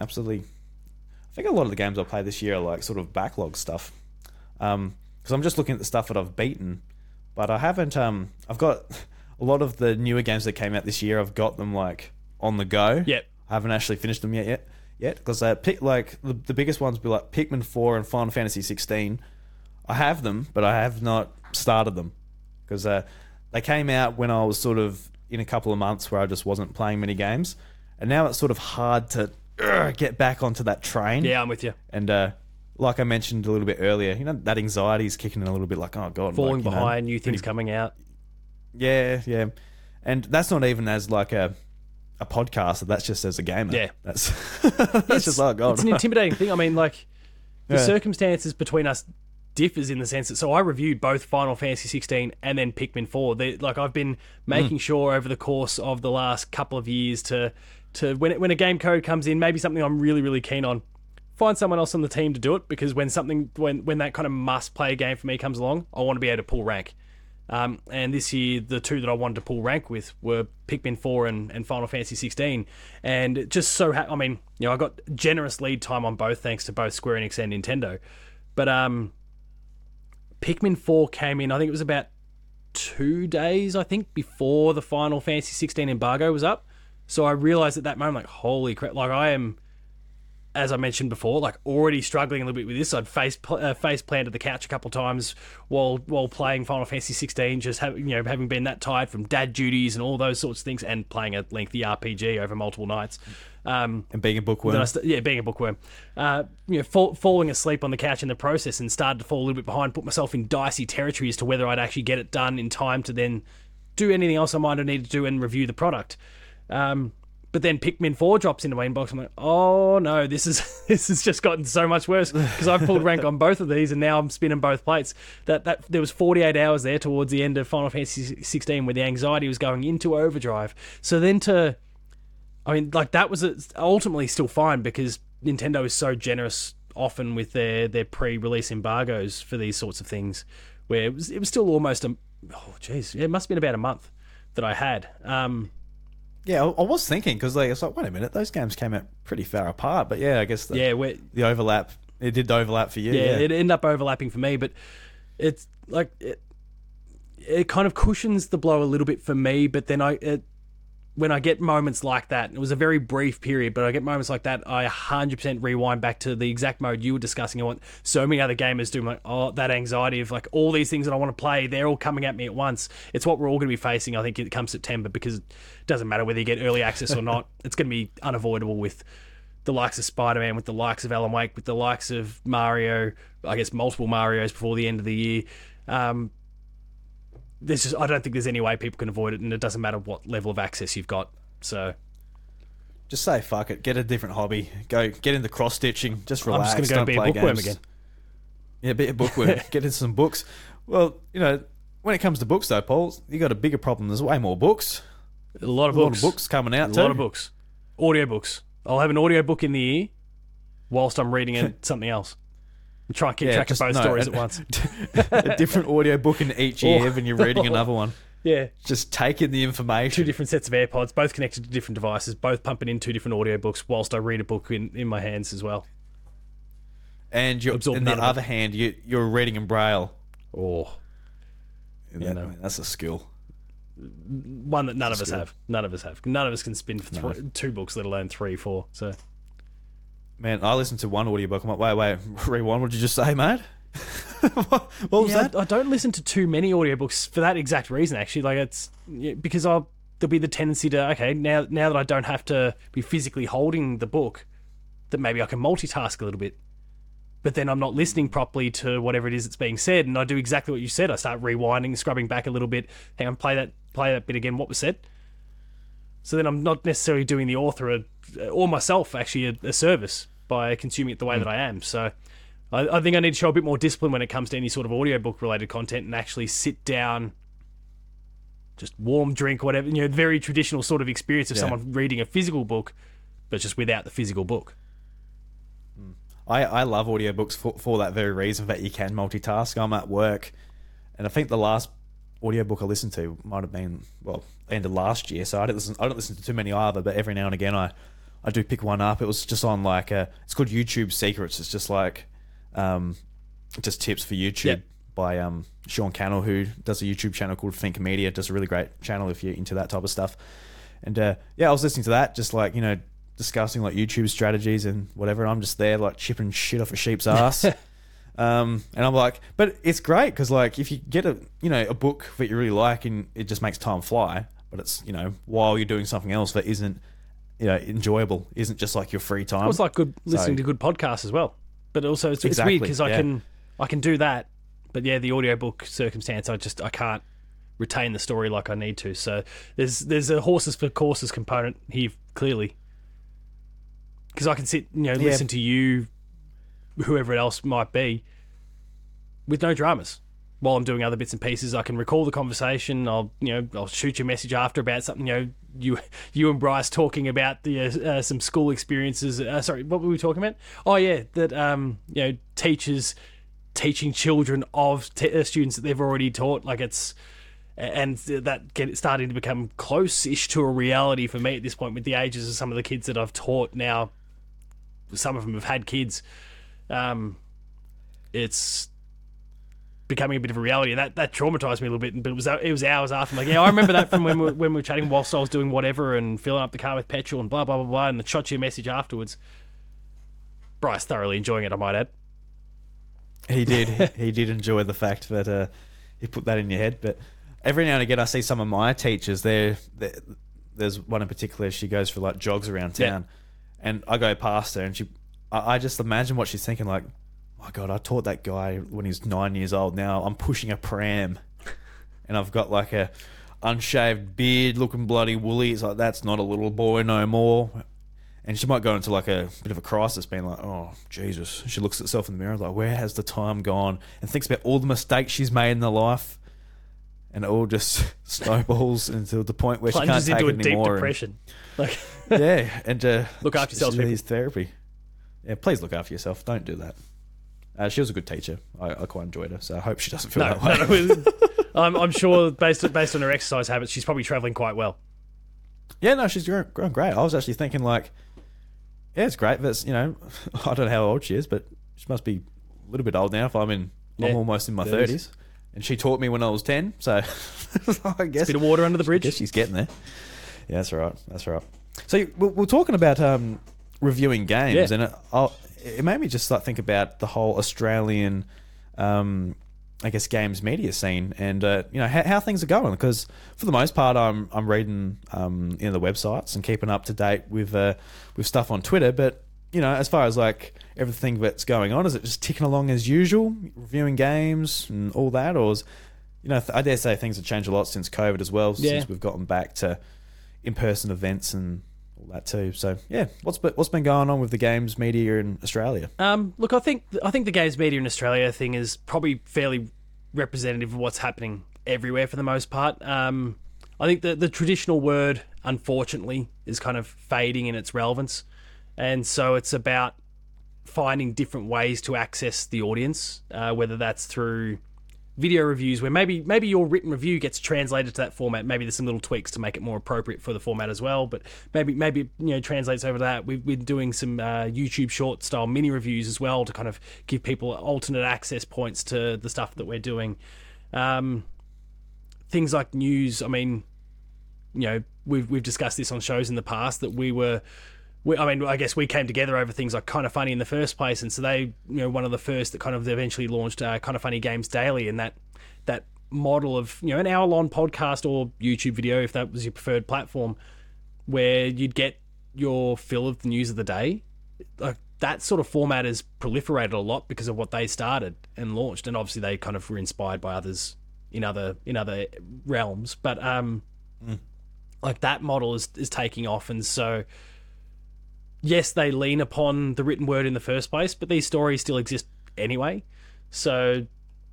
absolutely. I think a lot of the games I play this year are like sort of backlog stuff. Um, because I'm just looking at the stuff that I've beaten, but I haven't. Um, I've got a lot of the newer games that came out this year. I've got them like on the go. Yep. I haven't actually finished them yet. Yet, yet because uh, pick like the, the biggest ones be like Pikmin Four and Final Fantasy 16. I have them, but I have not started them because uh, they came out when I was sort of in a couple of months where I just wasn't playing many games, and now it's sort of hard to uh, get back onto that train. Yeah, I'm with you. And uh, like I mentioned a little bit earlier, you know that anxiety is kicking in a little bit. Like, oh god, Falling like, you know, behind, new things coming out. Yeah, yeah, and that's not even as like a a podcaster. That's just as a gamer. Yeah. that's that's just oh god. It's an intimidating thing. I mean, like the Yeah. circumstances between us differs in the sense that so I reviewed both Final Fantasy 16 and then Pikmin 4. They, like I've been making Mm. sure over the course of the last couple of years to to when it, when a game code comes in, maybe something I'm really really keen on, find someone else on the team to do it because when something when when that kind of must play game for me comes along, I want to be able to pull rank. Um, and this year, the two that I wanted to pull rank with were Pikmin 4 and, and Final Fantasy 16. And just so, ha- I mean, you know, I got generous lead time on both thanks to both Square Enix and Nintendo. But um, Pikmin 4 came in, I think it was about two days, I think, before the Final Fantasy 16 embargo was up. So I realized at that moment, like, holy crap, like, I am as I mentioned before, like already struggling a little bit with this. I'd face uh, face planted the couch a couple times while while playing Final Fantasy 16, just having you know having been that tired from dad duties and all those sorts of things, and playing a lengthy RPG over multiple nights. Um, and being a bookworm. st- yeah, being a bookworm, uh, you know, fall- falling asleep on the couch in the process, and started to fall a little bit behind. Put myself in dicey territory as to whether I'd actually get it done in time to then do anything else I might have needed to do and review the product. Um, but then Pikmin Four drops into my inbox. I'm like, oh no, this is this has just gotten so much worse because I've pulled rank on both of these, and now I'm spinning both plates. That that there was 48 hours there towards the end of Final Fantasy 16 where the anxiety was going into overdrive. So then to I mean, like that was ultimately still fine because Nintendo is so generous often with their their pre-release embargoes for these sorts of things, where it was it was still almost a oh jeez, it must have been about a month that I had. Um, yeah, I, I was thinking because like it's like wait a minute, those games came out pretty far apart. But yeah, I guess the, yeah, the overlap it did overlap for you. yeah, Yeah, it ended up overlapping for me, but it's like it, it kind of cushions the blow a little bit for me. But then I, it, when I get moments like that, it was a very brief period, but I get moments like that, I 100% rewind back to the exact mode you were discussing. I want so many other gamers do like, oh, that anxiety of like all these things that I want to play, they're all coming at me at once. It's what we're all going to be facing, I think, it comes September because it doesn't matter whether you get early access or not. It's going to be unavoidable with the likes of Spider Man, with the likes of Alan Wake, with the likes of Mario, I guess multiple Marios before the end of the year. Um, there's just I don't think there's any way people can avoid it, and it doesn't matter what level of access you've got. So Just say fuck it. Get a different hobby. Go get into cross stitching. Just I'm relax. just going to go don't be a bookworm games. again. Yeah, be a bookworm. get into some books. Well, you know, when it comes to books though, Paul, you got a bigger problem. There's way more books. A lot of A lot books. of books coming out A too. lot of books. Audio books. I'll have an audio book in the ear whilst I'm reading something else. And try and keep Yeah, track of both no, stories and- at once. a different audio book in each ear when you're reading another oh. one. Yeah. Just taking the information. Two different sets of AirPods, both connected to different devices, both pumping in two different audio books whilst I read a book in, in my hands as well. And you're, Absorb in the it. other hand, you, you're reading in braille. Oh, That- no. That's a skill. one that none of us Skill. have. None of us have. None of us can spin for thr two books, let alone three, four. So Man, I listened to one audiobook. I'm like, wait, wait, rewind. What did you just say, mate? what, what was yeah, that? I, I don't listen to too many audiobooks for that exact reason. Actually, like it's because I'll there'll be the tendency to okay now now that I don't have to be physically holding the book, that maybe I can multitask a little bit. But then I'm not listening properly to whatever it is that's being said, and I do exactly what you said. I start rewinding, scrubbing back a little bit. Hang on, play that play that bit again. What was said? So then I'm not necessarily doing the author a, or myself actually a, a service by consuming it the way hmm. that I am. So I, I think I need to show a bit more discipline when it comes to any sort of audiobook related content and actually sit down, just warm drink, whatever, you know, very traditional sort of experience of Yeah. someone reading a physical book, but just without the physical book. Hmm. I, I love audiobooks for, for that very reason that you can multitask. I'm at work, and I think the last audiobook I listened to might have been well end of last year. So I don't listen. I don't listen to too many either, but every now and again I I do pick one up. It was just on like a, it's called YouTube Secrets. It's just like um just tips for YouTube Yep. by um Sean Cannell who does a YouTube channel called Think Media. Does a really great channel if you're into that type of stuff. And uh, yeah, I was listening to that, just like you know, discussing like YouTube strategies and whatever. And I'm just there like chipping shit off a sheep's ass. um, and I'm like, but it's great because like if you get a you know a book that you really like and it just makes time fly, but it's you know while you're doing something else that isn't you know enjoyable, isn't just like your free time. Well, it's like good listening So- to good podcasts as well. But also, it's, Exactly, it's weird because I yeah. can I can do that, but yeah, the audiobook circumstance, I just I can't retain the story like I need to. So there's there's a horses for courses component here clearly, because I can sit you know Yeah. listen to you, whoever else might be, with no dramas. While I'm doing other bits and pieces, I can recall the conversation. I'll, you know, I'll shoot you a message after about something. You know, you, you and Bryce talking about the uh, uh, some school experiences. Uh, sorry, what were we talking about? Oh yeah, that um, you know, teachers teaching children of uh, students that they've already taught. Like it's and that get starting to become close-ish to a reality for me at this point with the ages of some of the kids that I've taught now. Some of them have had kids. Um, it's becoming a bit of a reality, and that, that traumatized me a little bit. But it was it was hours after. I'm like, yeah, I remember that from when we, when we were chatting whilst I was doing whatever and filling up the car with petrol and blah blah blah blah, and the shot you a message afterwards. Bryce thoroughly enjoying it, I might add. He did. he did enjoy the fact that uh, he put that in your head. But every now and again, I see some of my teachers. They're there's one in particular. She goes for like jogs around Yeah. town, and I go past her, and she. I, I just imagine what she's thinking. Like, my God, I taught that guy when he was nine years old. Now I'm pushing a pram, and I've got like a unshaved beard, looking bloody woolly. It's like that's not a little boy no more. And she might go into like a bit of a crisis, being like, "Oh Jesus!" She looks at herself in the mirror, like, "Where has the time gone?" And thinks about all the mistakes she's made in her life, and it all just snowballs until the point where she can't Plunges take into a it deep anymore. and- depression. Like, yeah, and uh, Look after yourself. She needs therapy. Yeah, please look after yourself. Don't do that. Uh, she was a good teacher. I, I quite enjoyed her, so I hope she doesn't feel no, that way. no, I'm, I'm sure based based on her exercise habits, she's probably traveling quite well. Yeah, no, she's grown, grown great. I was actually thinking like, yeah, it's great. That's you know, I don't know how old she is, but she must be a little bit old now. If I'm in, I'm almost in my 30s. and she taught me when I was ten. So I guess Bit of water under the I bridge. guess she's getting there. Yeah, that's right. That's right. So we're, we're talking about um, reviewing games, Yeah. and I'll, it made me just like think about the whole Australian, um, I guess, games media scene, and uh, you know how, how things are going. Because for the most part, I'm I'm reading um, you know the websites and keeping up to date with uh, with stuff on Twitter, but. You know, as far as like everything that's going on, is it just ticking along as usual, reviewing games and all that, or is you know, I dare say things have changed a lot since COVID as well. Yeah. Since we've gotten back to in-person events and all that too. So yeah, what's been, what's been going on with the games media in Australia? Um, look, I think I think the games media in Australia thing is probably fairly representative of what's happening everywhere for the most part. Um, I think the the traditional word, unfortunately, is kind of fading in its relevance, and so it's about finding different ways to access the audience, uh, whether that's through video reviews where maybe maybe your written review gets translated to that format. Maybe there's some little tweaks to make it more appropriate for the format as well. But maybe maybe you know translates over that. We've been doing some uh, YouTube short style mini reviews as well to kind of give people alternate access points to the stuff that we're doing. Um, things like news. I mean, you know, we've we've discussed this on shows in the past that we were. We, I mean, I guess we came together over things like Kinda Funny in the first place, and so they, you know, one of the first that kind of eventually launched uh, Kinda Funny games daily, and that that model of you know an hour long podcast or YouTube video if that was your preferred platform, where you'd get your fill of the news of the day. Like that sort of format has proliferated a lot because of what they started and launched, and obviously they kind of were inspired by others in other in other realms, but um, like that model is is taking off, and so yes, they lean upon the written word in the first place, but these stories still exist anyway. So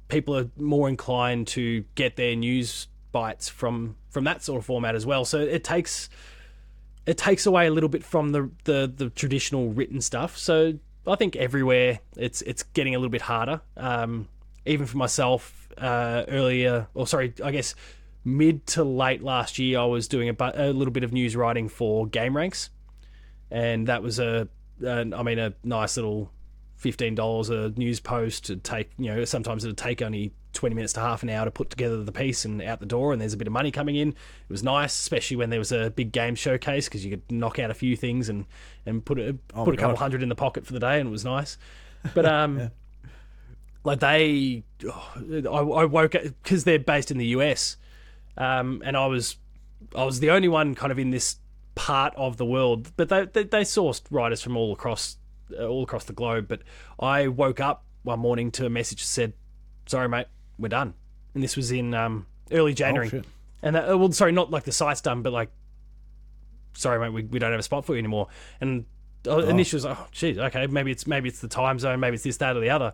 people are more inclined to get their news bites from from that sort of format as well. So it takes it takes away a little bit from the the, the traditional written stuff. So I think everywhere it's it's getting a little bit harder. Um, even for myself, uh, earlier, or sorry, I guess mid to late last year, I was doing a, bu- a little bit of news writing for Game Rant and that was a, a I mean, a nice little fifteen dollars a news post to take. You know, sometimes it'd take only twenty minutes to half an hour to put together the piece and out the door, and there's a bit of money coming in. It was nice, especially when there was a big game showcase because you could knock out a few things and and put a Oh put a couple God. hundred in the pocket for the day, and it was nice. But um. Like they, oh, I, I woke up because they're based in the US, um, and I was, I was the only one kind of in this part of the world, but they they, they sourced writers from all across uh, all across the globe. But I woke up one morning to a message that said, "Sorry, mate, we're done." And this was in um, early January. Oh. And that, uh, well, sorry, not like the site's done, but like, sorry, mate, we, we don't have a spot for you anymore. And uh, initially, was like, oh, geez, okay, maybe it's maybe it's the time zone, maybe it's this, that, or the other.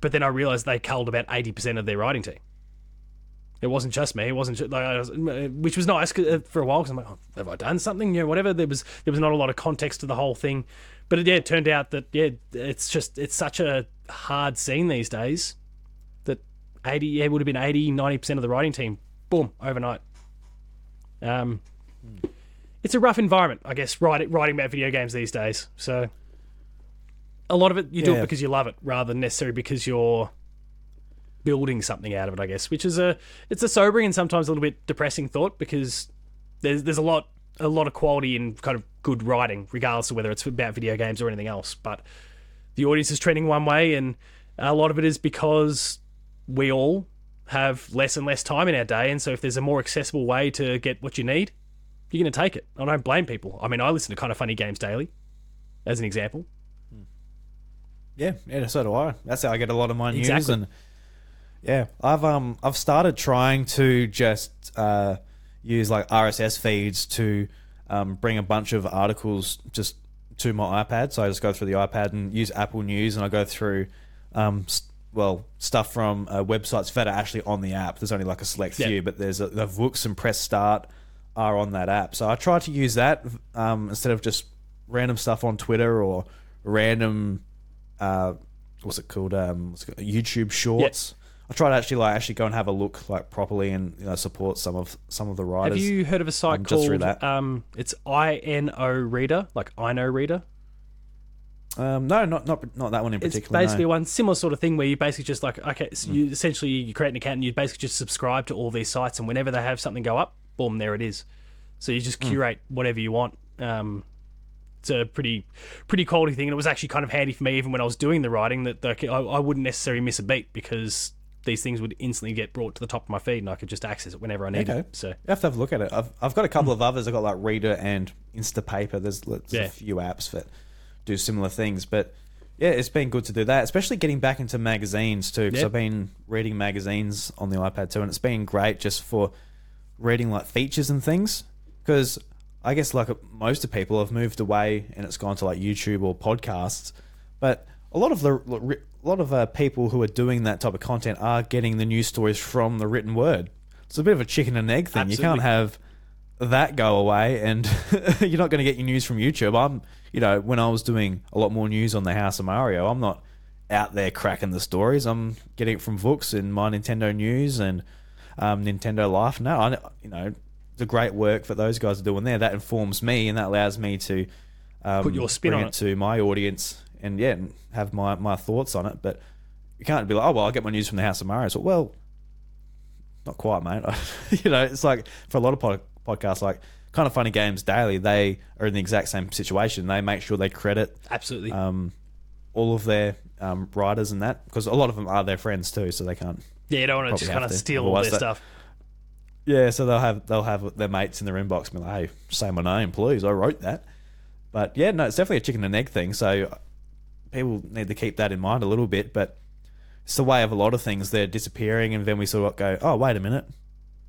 But then I realized they culled about eighty percent of their writing team. It wasn't just me. It wasn't just, like, I was, which was nice uh, for a while because I'm like, oh, have I done something? You know, whatever. There was there was not a lot of context to the whole thing, but it, yeah, it turned out that yeah, it's just it's such a hard scene these days that eighty yeah would have been 80 90 percent of the writing team, boom, overnight. Um, it's a rough environment, I guess, writing writing about video games these days. So a lot of it you do it because you love it rather than necessarily because you're building something out of it, I guess, which is a it's a sobering and sometimes a little bit depressing thought because there's there's a lot a lot of quality in kind of good writing, regardless of whether it's about video games or anything else. But the audience is trending one way, and a lot of it is because we all have less and less time in our day, and so if there's a more accessible way to get what you need, you're going to take it. I don't blame people. I mean, I listen to Kinda Funny games daily, as an example. Hmm. Yeah, yeah, so do I. That's how I get a lot of my news. Exactly. And yeah, I've um I've started trying to just uh, use like RSS feeds to um, bring a bunch of articles just to my iPad. So I just go through the iPad and use Apple News, and I go through um s- well stuff from uh, websites that are actually on the app. There's only like a select Yeah. few, but there's a, the Vooks and Press Start are on that app. So I try to use that um, instead of just random stuff on Twitter or random uh, what's it called? Um, what's it called? YouTube Shorts. I try to actually like actually go and have a look like properly and you know support some of some of the riders. Have you heard of a site um, called that. um, it's I N O Reader, like I know Reader? Um, no, not not not that one in particular. It's basically no. one similar sort of thing where you basically just like okay, so you essentially you create an account and you basically just subscribe to all these sites, and whenever they have something go up, boom, there it is. So you just curate whatever you want. Um, it's a pretty pretty quality thing, and it was actually kind of handy for me even when I was doing the writing that like, I, I wouldn't necessarily miss a beat because these things would instantly get brought to the top of my feed, and I could just access it whenever I needed. Okay. it. So You have to have a look at it. I've, I've got a couple of others. I've got like Reader and Instapaper. There's, there's Yeah. a few apps that do similar things. But yeah, it's been good to do that, especially getting back into magazines too. Because Yep. I've been reading magazines on the iPad too, and it's been great just for reading like features and things. Because I guess like most of people have moved away and it's gone to like YouTube or podcasts, but a lot of the a lot of uh, people who are doing that type of content are getting the news stories from the written word. It's a bit of a chicken and egg thing. You can't have that go away and you're not going to get your news from YouTube. I'm, you know, when I was doing a lot more news on the House of Mario, I'm not out there cracking the stories. I'm getting it from Vooks and my Nintendo news and um, Nintendo Life. No, I, you know, the great work that those guys are doing there that informs me and that allows me to um, Put your spin bring on it to my audience and yeah, and have my my thoughts on it. But you can't be like, oh well, I get my news from the House of Mario. So well, not quite, mate. you know, it's like for a lot of pod- podcasts, like Kinda Funny games daily, they are in the exact same situation. They make sure they credit Absolutely. um, all of their um, writers and that because a lot of them are their friends too, so they can't. yeah, you don't want to just kind of to. steal all their stuff. Yeah, so they'll have they'll have their mates in their inbox be like, "Hey, say my name, please. I wrote that." But yeah, no, it's definitely a chicken and egg thing. So people need to keep that in mind a little bit. But it's the way of a lot of things. They're disappearing, and then we sort of go, "Oh, wait a minute,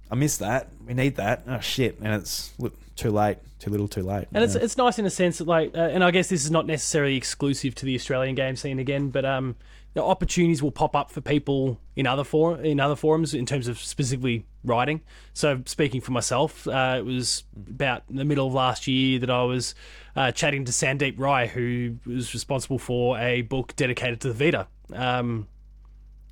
I missed that. We need that. Oh shit!" And it's look, too late, too little, too late. And it's it's nice in a sense that like, uh, and I guess this is not necessarily exclusive to the Australian game scene again, but um, the opportunities will pop up for people in other for in other forums in terms of specifically writing. So speaking for myself, uh, it was about the middle of last year that I was uh, chatting to Sandeep Rai, who was responsible for a book dedicated to the Vita. Um,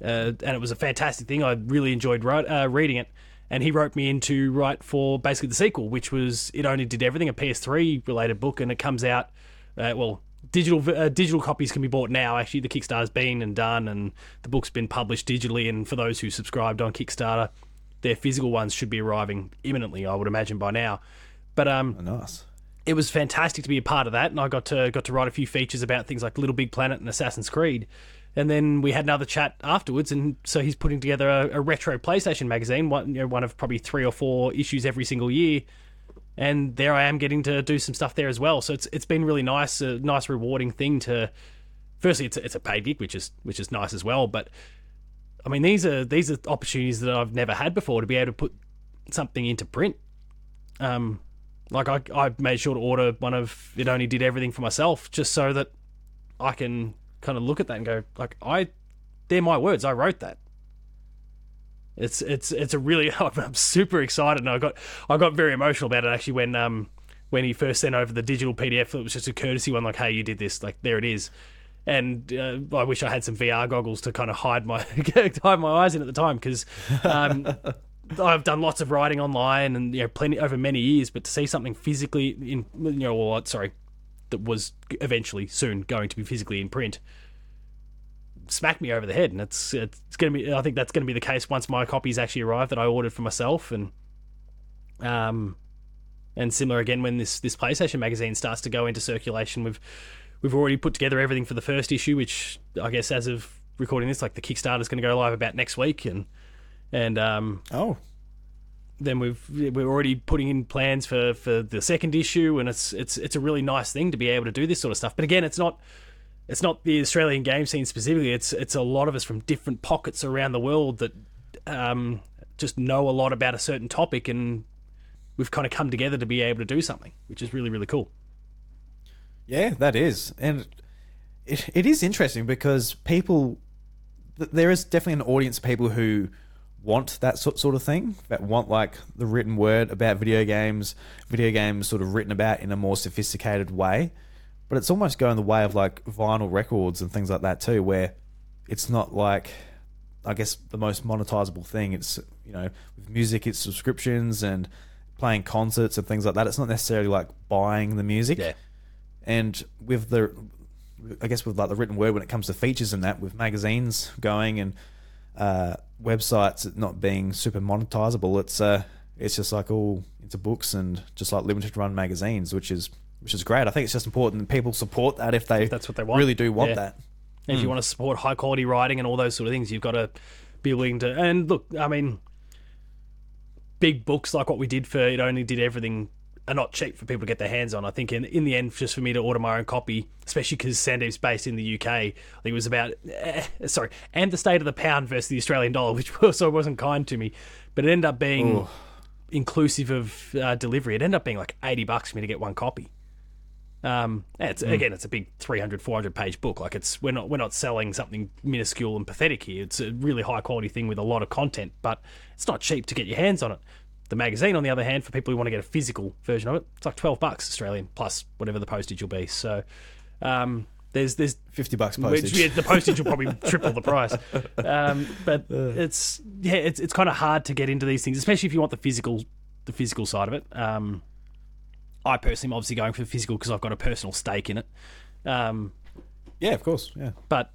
uh, and it was a fantastic thing. I really enjoyed write, uh, reading it. And he wrote me in to write for basically the sequel, which was It Only Did Everything, a PS3 related book, and it comes out, uh, well, digital uh, digital copies can be bought now. Actually, the Kickstarter's been and done, and the book's been published digitally. And for those who subscribed on Kickstarter, their physical ones should be arriving imminently, I would imagine by now. But um, Oh, nice. it was fantastic to be a part of that, and I got to got to write a few features about things like Little Big Planet and Assassin's Creed. And then we had another chat afterwards, and so he's putting together a, a retro PlayStation magazine, one you know, one of probably three or four issues every single year. And there I am getting to do some stuff there as well. So it's it's been really nice, a nice rewarding thing to. Firstly, it's a, it's a paid gig, which is which is nice as well. But I mean, these are these are opportunities that I've never had before to be able to put something into print. Um, like I, I made sure to order one of it only did everything for myself just so that I can kind of look at that and go like I they're my words I wrote that it's it's it's a really I'm super excited and I got I got very emotional about it actually when um when he first sent over the digital PDF it was just a courtesy one like hey you did this like there it is. And uh, I wish I had some VR goggles to kind of hide my hide my eyes in at the time because um, I've done lots of writing online and you know plenty over many years, but to see something physically in you know, sorry, that was eventually soon going to be physically in print, smacked me over the head, and it's it's going to be. I think that's going to be the case once my copies actually arrive that I ordered for myself, and um, and similar again when this this PlayStation magazine starts to go into circulation. We've we've already put together everything for the first issue, which I guess as of recording this, like the Kickstarter is going to go live about next week, and and um, Oh, then we've we're already putting in plans for for the second issue, and it's it's it's a really nice thing to be able to do this sort of stuff. But again, it's not it's not the Australian game scene specifically. It's it's a lot of us from different pockets around the world that um, just know a lot about a certain topic, and we've kind of come together to be able to do something, which is really really cool. Yeah, that is, and it, it is interesting because people, there is definitely an audience of people who want that sort sort of thing, that want like the written word about video games, video games sort of written about in a more sophisticated way. But it's almost going the way of like vinyl records and things like that too, where it's not like, I guess the most monetizable thing. It's you know with music, it's subscriptions and playing concerts and things like that. It's not necessarily like buying the music Yeah. and with the i guess with like the written word when it comes to features and that with magazines going and uh, websites not being super monetizable it's uh it's just like all into books and just like limited run magazines which is which is great i think it's just important that people support that if they If that's what they want. really do want Yeah. that And if you want to support high quality writing and all those sort of things, you've got to be willing to. And look, I mean, big books like what we did for It Only Did Everything are not cheap for people to get their hands on. I think in in the end, just for me to order my own copy, especially because Sandeep's based in the UK, I think it was about eh, sorry, and the state of the pound versus the Australian dollar, which also wasn't kind to me. But it ended up being Ooh. inclusive of uh, delivery. It ended up being like eighty bucks for me to get one copy. Um, it's, again, it's a big 300, 400 page book. Like it's we're not we're not selling something minuscule and pathetic here. It's a really high quality thing with a lot of content, but it's not cheap to get your hands on it. The magazine, on the other hand, for people who want to get a physical version of it, it's like twelve bucks Australian plus whatever the postage will be. So um, there's there's 50 bucks which, postage. yeah, the postage will probably triple the price. Um, but it's yeah, it's it's kind of hard to get into these things, especially if you want the physical the physical side of it. Um, I personally am obviously going for the physical because I've got a personal stake in it. Um, Yeah, of course. Yeah. but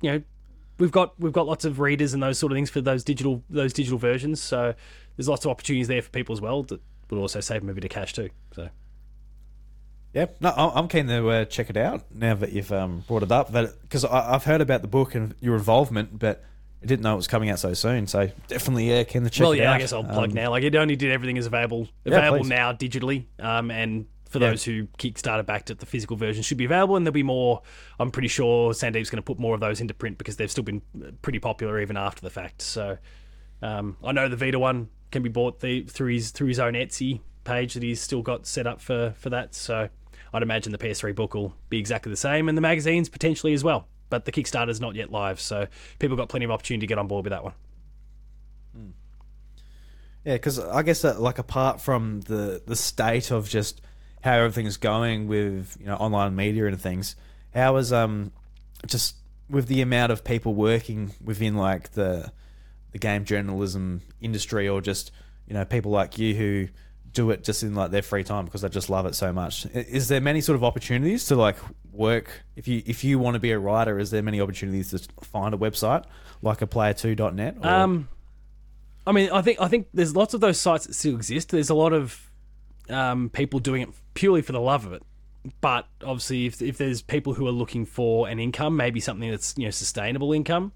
you know, we've got we've got lots of readers and those sort of things for those digital those digital versions. So there's lots of opportunities there for people as well that would also save them a bit of cash too. So Yeah, no, I'm keen to uh, check it out now that you've um, brought it up. Because I've heard about the book and your involvement, but I didn't know it was coming out so soon. So definitely, yeah, can the check well, yeah, out. I guess I'll plug Um, now. Like it only did everything is available available please. now digitally, um, and for Yeah. those who Kickstarter backed it, the physical version should be available, and there'll be more. I'm pretty sure Sandeep's going to put more of those into print because they've still been pretty popular even after the fact. So um, I know the Vita one can be bought the, through his through his own Etsy page that he's still got set up for for that. So I'd imagine the PS3 book will be exactly the same, and the magazines potentially as well. But the Kickstarter is not yet live, so people got plenty of opportunity to get on board with that one. Yeah, because I guess that like apart from the the state of just how everything's going with you know online media and things, how is um just with the amount of people working within like the the game journalism industry or just you know people like you who do it just in like their free time because they just love it so much. Is there many sort of opportunities to like work if you if you want to be a writer? Is there many opportunities to find a website like a player2.net? Or, Um, I mean, I think I think there's lots of those sites that still exist. There's a lot of um, people doing it purely for the love of it. But obviously, if if there's people who are looking for an income, maybe something that's you know sustainable income,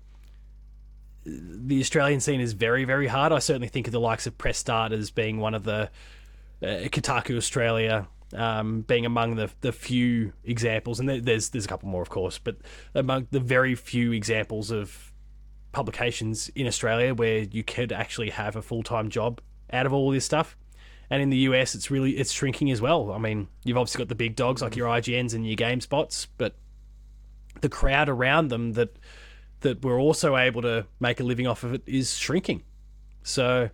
the Australian scene is very very hard. I certainly think of the likes of Press Start as being one of the Kotaku Australia um, being among the the few examples, and there's there's a couple more, of course, but among the very few examples of publications in Australia where you could actually have a full time job out of all this stuff. And in the US, it's really it's shrinking as well. I mean, you've obviously got the big dogs like your IGNs and your GameSpots, but the crowd around them that that were also able to make a living off of it is shrinking. So,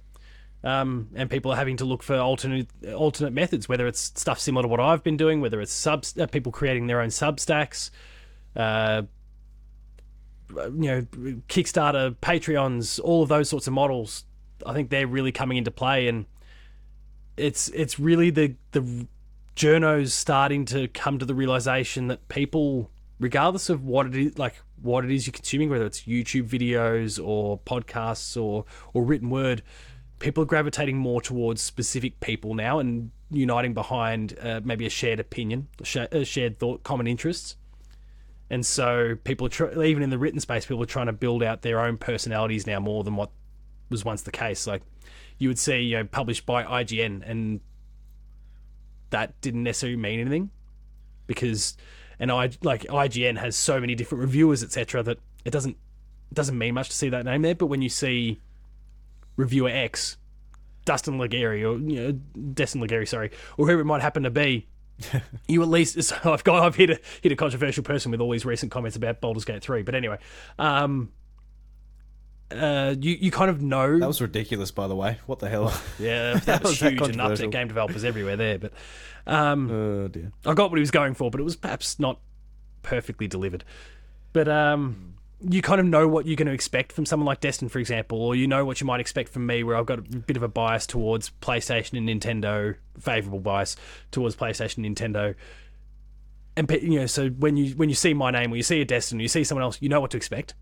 um, and people are having to look for alternate alternate methods, whether it's stuff similar to what I've been doing, whether it's subs uh, people creating their own Substacks, uh, you know, Kickstarter, Patreons, all of those sorts of models. I think they're really coming into play, and it's it's really the the journos starting to come to the realization that people, regardless of what it is, like what it is you're consuming, whether it's YouTube videos or podcasts or or written word, people are gravitating more towards specific people now and uniting behind uh, maybe a shared opinion, a shared thought, common interests. And so people are tr- even in the written space, people are trying to build out their own personalities now more than what was once the case. Like you would see, you know, published by IGN, and that didn't necessarily mean anything because, and I like IGN has so many different reviewers, etc., that it doesn't it doesn't mean much to see that name there. But when you see reviewer X, Dustin Legarie, or you know, Destin Legarie, sorry, or whoever it might happen to be, you at least so I've got I've hit a hit a controversial person with all these recent comments about Baldur's Gate three. But anyway, um, uh, you you kind of know that was ridiculous, by the way. What the hell? yeah that, was was that huge and controversial? upset game developers everywhere there. But um, oh dear. I got what he was going for, but it was perhaps not perfectly delivered. But um, you kind of know what you're going to expect from someone like Destin, for example, or you know what you might expect from me, where I've got a bit of a bias towards PlayStation and Nintendo, favorable bias towards PlayStation and Nintendo. And you know, so when you when you see my name, or you see a Destin, or you see someone else, you know what to expect.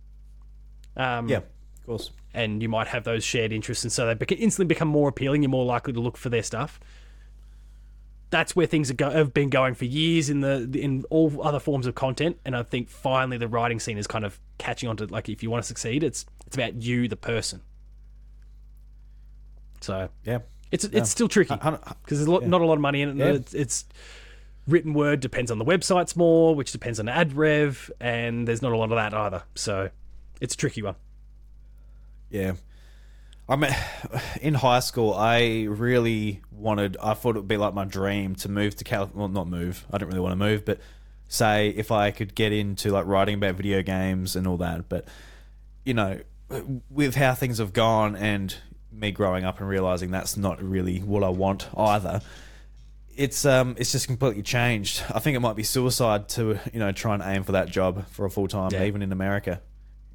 Um, Yeah, of course. and you might have those shared interests, and so they beca- instantly become more appealing. You're more likely to look for their stuff. That's where things go- have been going for years in the in all other forms of content, and I think finally the writing scene is kind of catching on to like if you want to succeed, it's it's about you, the person. So Yeah. It's it's still tricky because there's a lot, not a lot of money in it. Yeah. It's, it's written word depends on the websites more, which depends on ad rev, and there's not a lot of that either. So it's a tricky one. Yeah. I mean, in high school, I really wanted, I thought it would be like my dream to move to California. Well, not move. I didn't really want to move, but say if I could get into like writing about video games and all that. But, you know, with how things have gone and me growing up and realizing that's not really what I want either. It's um it's just completely changed. I think it might be suicide to you know try and aim for that job for a full time, Yeah. even in America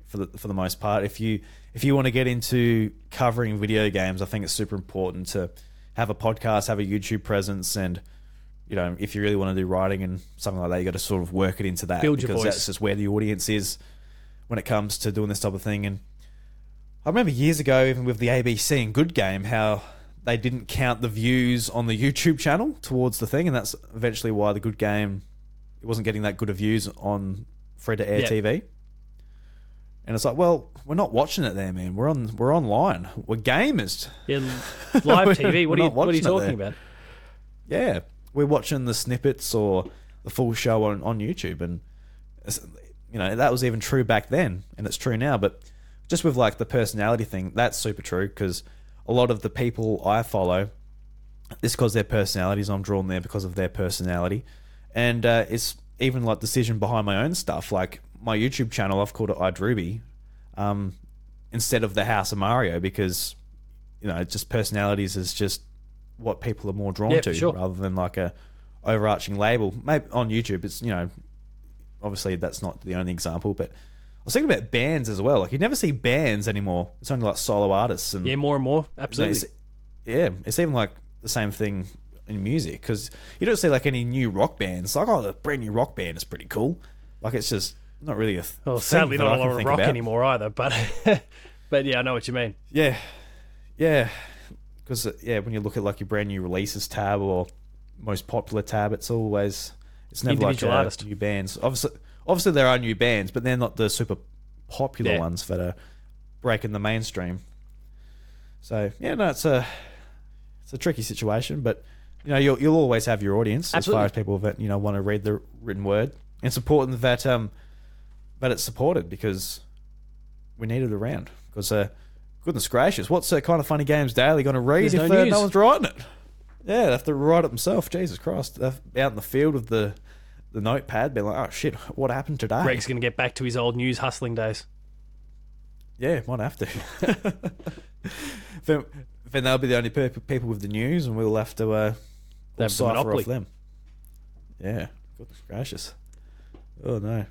for the for the most part. If you if you want to get into covering video games, I think it's super important to have a podcast, have a YouTube presence, and you know if you really want to do writing and something like that, you got to sort of work it into that Build your because voice. that's just where the audience is when it comes to doing this type of thing. And I remember years ago, even with the ABC and Good Game, how they didn't count the views on the YouTube channel towards the thing, and that's eventually why the Good Game it wasn't getting that good of views on free to air Yeah. TV. And it's like, well, we're not watching it there, man. We're on, we're online. We're gamers. Yeah, live TV. What we're you what are you talking about? Yeah, we're watching the snippets or the full show on, on YouTube, and you know that was even true back then, and it's true now. But just with like the personality thing, that's super true because a lot of the people I follow, it's because their personalities. I'm drawn there because of their personality, and uh, it's even like decision behind my own stuff. Like my YouTube channel, I've called it iDruby, um, instead of the House of Mario because you know, just personalities is just what people are more drawn Yeah, to sure. rather than like a overarching label. Maybe on YouTube, it's you know, obviously that's not the only example, but I was thinking about bands as well. Like you never see bands anymore. It's only like solo artists and Yeah, more and more. you know, Absolutely. it's- yeah, it's even like the same thing in music because you don't see like any new rock bands. Like oh, the brand new rock band is pretty cool. Like it's just not really a. th- Well, sadly, not a lot of rock about. anymore either. But but yeah, I know what you mean. Yeah, yeah, because yeah, when you look at like your brand new releases tab or most popular tab, it's always it's never like Individual uh, artist. new bands. Obviously, obviously there are new bands, but they're not the super popular Yeah. ones that are breaking the mainstream. So yeah, no, it's a it's a tricky situation, but you know you'll you'll always have your audience as far as people that you know want to read the written word. And it's important that um that it's supported because we need it around. Because uh, goodness gracious, what's uh, Kinda Funny games daily going to read There's if no uh, no one's writing it? Yeah, they have to write it themselves. Jesus Christ, they're out in the field with the the notepad, being like, "Oh shit, what happened today?" Greg's going to get back to his old news hustling days. Yeah, might have to. then, then they'll be the only people with the news, and we'll have to uh, we'll have the off them. Yeah, goodness gracious. Oh no.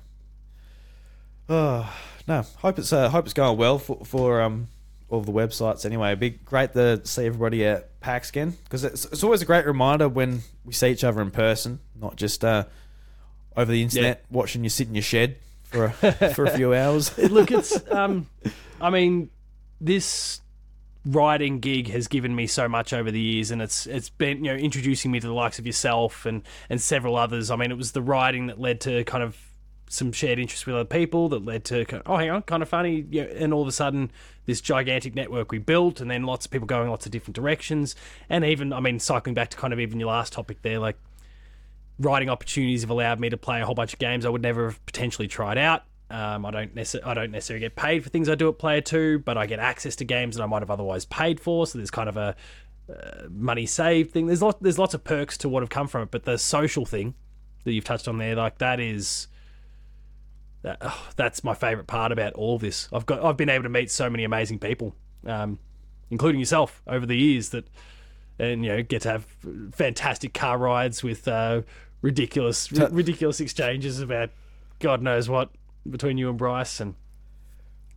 Oh no. Hope it's uh, hope it's going well for for um all the websites. Anyway, it'd be great to see everybody at PAX again because it's it's always a great reminder when we see each other in person, not just uh over the internet watching you sit in your shed for a, for a few hours. Look, it's um, I mean, this writing gig has given me so much over the years, and it's it's been you know introducing me to the likes of yourself and and several others. I mean, it was the writing that led to kind of some shared interest with other people that led to oh hang on Kinda Funny and all of a sudden this gigantic network we built and then lots of people going lots of different directions and even i mean cycling back to kind of even your last topic there like writing opportunities have allowed me to play a whole bunch of games I would never have potentially tried out. Um, I don't necess- I don't necessarily get paid for things I do at Player Two, but I get access to games that I might have otherwise paid for. So there's kind of a uh, money saved thing. There's lot there's lots of perks to what have come from it, but the social thing that you've touched on there, like that is. That, oh, that's my favorite part about all this. I've got I've been able to meet so many amazing people, um, including yourself, over the years that and you know get to have fantastic car rides with uh, ridiculous ri- ridiculous exchanges about God knows what between you and Bryce, and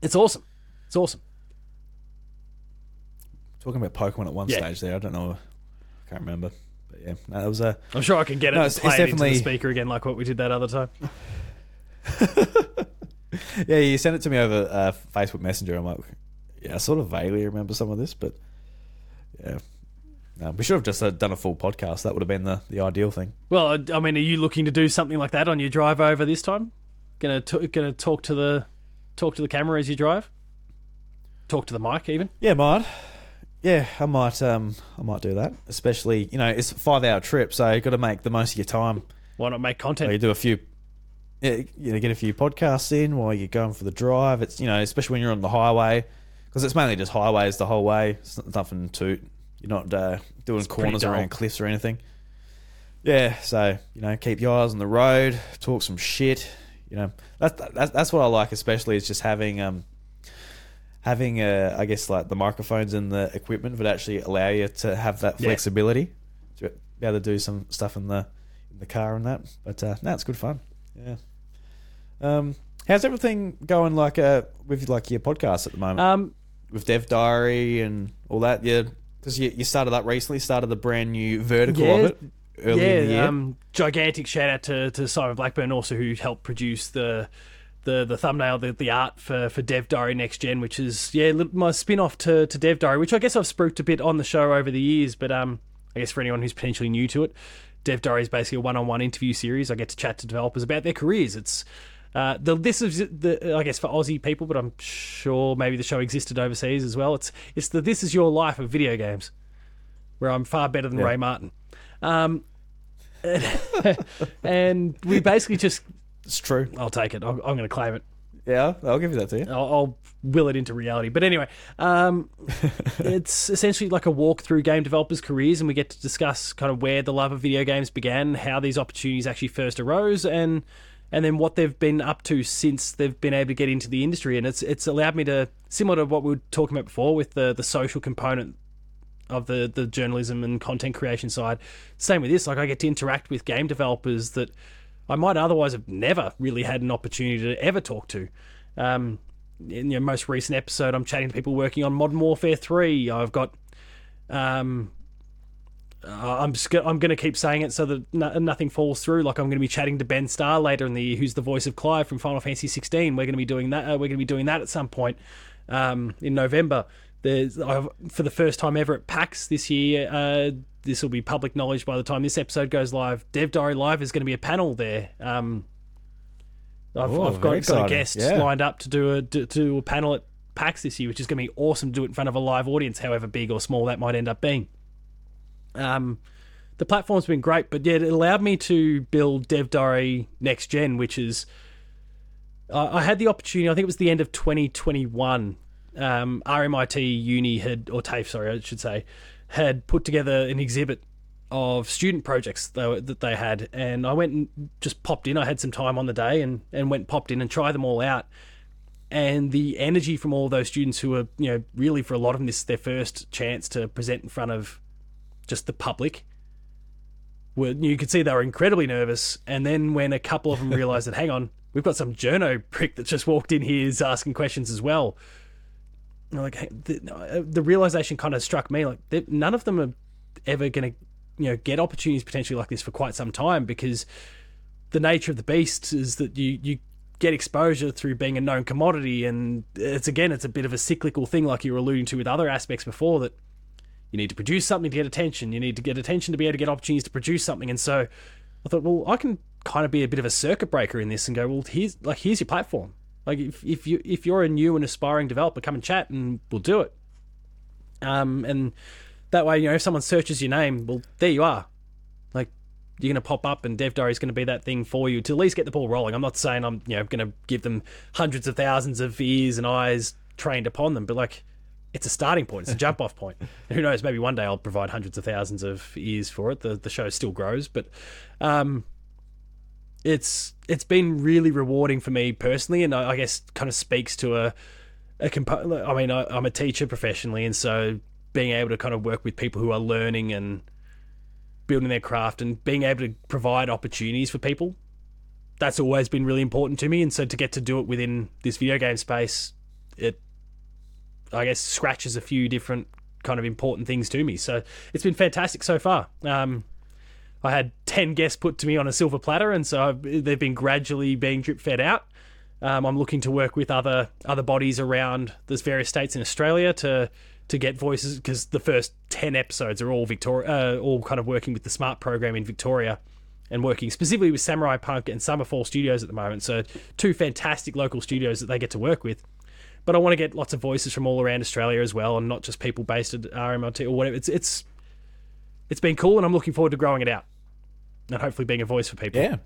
it's awesome. It's awesome. Talking about Pokemon at one Yeah. stage there, I don't know, I can't remember, but yeah, no, that was a I'm sure I can get it No, it's- play it's it into the speaker again, like what we did that other time. yeah. You sent it to me over uh, Facebook Messenger. I'm like, yeah, I sort of vaguely remember some of this, but yeah, no, we should have just uh, done a full podcast. That would have been the the ideal thing. Well, I I mean, are you looking to do something like that on your drive over this time? Gonna t- gonna talk to the talk to the camera as you drive. Talk to the mic, even. Yeah, might. yeah, I might um I might do that. Especially you know it's a five hour trip, so you got to make the most of your time. Why not make content? you do a few, you know, get a few podcasts in while you're going for the drive. It's you know especially when you're on the highway because it's mainly just highways the whole way. It's nothing too you're not uh, doing pretty corners around cliffs or anything. Yeah, so you know keep your eyes on the road, talk some shit. You know that's that's that's what I like especially is just having um having uh, I guess like the microphones and the equipment would actually allow you to have that Yeah. flexibility to be able to do some stuff in the in the car and that. But uh, no, it's good fun. Yeah. Um, how's everything going? Like uh, with like your podcast at the moment Um, with Dev Diary and all that. Yeah, because you you started that recently. Started the brand new vertical Yeah. of it earlier yeah, in the year. um, gigantic shout out to, to Simon Blackburn also who helped produce the the the thumbnail, the, the art for, for Dev Diary Next Gen, which is yeah li- my spin off to, to Dev Diary, which I guess I've spruiked a bit on the show over the years, but um I guess for anyone who's potentially new to it, Dev Diary is basically a one on one interview series. I get to chat to developers about their careers. It's uh, the this is the I guess for Aussie people, but I'm sure maybe the show existed overseas as well. It's it's the this is your life of video games, where I'm far better than Yeah. Ray Martin. Um, and we basically just it's true. I'll take it. I'm, I'm going to claim it. Yeah, I'll give you that to you. I'll, I'll will it into reality. But anyway, um, it's essentially like a walk through game developers' careers, and we get to discuss kind of where the love of video games began, how these opportunities actually first arose, and and then what they've been up to since they've been able to get into the industry. And it's it's allowed me to similar to what we were talking about before with the the social component of the the journalism and content creation side. Same with this. Like I get to interact with game developers that I might otherwise have never really had an opportunity to ever talk to. Um, in your most recent episode, I'm chatting to people working on Modern Warfare Three. I've got, um, uh, I'm just I'm going to keep saying it so that no- nothing falls through. Like I'm going to be chatting to Ben Starr later in the year, who's the voice of Clive from Final Fantasy 16. We're going to be doing that. Uh, we're going to be doing that at some point um, in November. There's I've, for the first time ever at PAX this year. Uh, this will be public knowledge by the time this episode goes live. Dev Diary Live is going to be a panel there. Um, I've, Oh, I've got, got a guest Yeah. lined up to do a to, to do a panel at PAX this year, which is going to be awesome. to Do it in front of a live audience, however big or small that might end up being. Um, the platform's been great, but yet it allowed me to build Dev Diary Next Gen, which is I I had the opportunity. I think it was the end of 2021. Um, RMIT Uni had, or TAFE, sorry, I should say, had put together an exhibit of student projects that they had, and I went and just popped in. I had some time on the day, and and went popped in and tried them all out. And the energy from all those students who were, you know, really for a lot of them, this is their first chance to present in front of just the public. Were, you could see they were incredibly nervous. And then when a couple of them realised that, hang on, we've got some journo prick that just walked in here is asking questions as well. Like hey, the, uh, the realization kind of struck me like none of them are ever going to you know get opportunities potentially like this for quite some time because the nature of the beast is that you you get exposure through being a known commodity and it's again it's a bit of a cyclical thing like you were alluding to with other aspects before that you need to produce something to get attention. You need to get attention to be able to get opportunities to produce something. And so i thought well i can kind of be a bit of a circuit breaker in this and go well here's like here's your platform. Like if, if you if you're a new and aspiring developer come and chat and we'll do it. Um and that way you know if someone searches your name well there you are. Like you're going to pop up and dev diary is going to be that thing for you to at least get the ball rolling. I'm not saying i'm you know going to give them hundreds of thousands of ears and eyes trained upon them but like it's a starting point it's a jump off point. And who knows maybe one day i'll provide hundreds of thousands of ears for it. The, the show still grows but um it's it's been really rewarding for me personally and i, I guess kind of speaks to a a compo- I mean I, i'm a teacher professionally and so being able to kind of work with people who are learning and building their craft and being able to provide opportunities for people that's always been really important to me. And so to get to do it within this video game space it i guess scratches a few different kind of important things to me so it's been fantastic so far um, i had 10 guests put to me on a silver platter and so I've, they've been gradually being drip fed out um, i'm looking to work with other other bodies around there's various states in australia to to get voices because the first 10 episodes are all victoria uh, all kind of working with the smart program in victoria and working specifically with Samurai Punk and Summerfall Studios at the moment. So two fantastic local studios that they get to work with. But I want to get lots of voices from all around Australia as well, and not just people based at RMIT or whatever. It's it's it's been cool, and I'm looking forward to growing it out and hopefully being a voice for people. Yeah.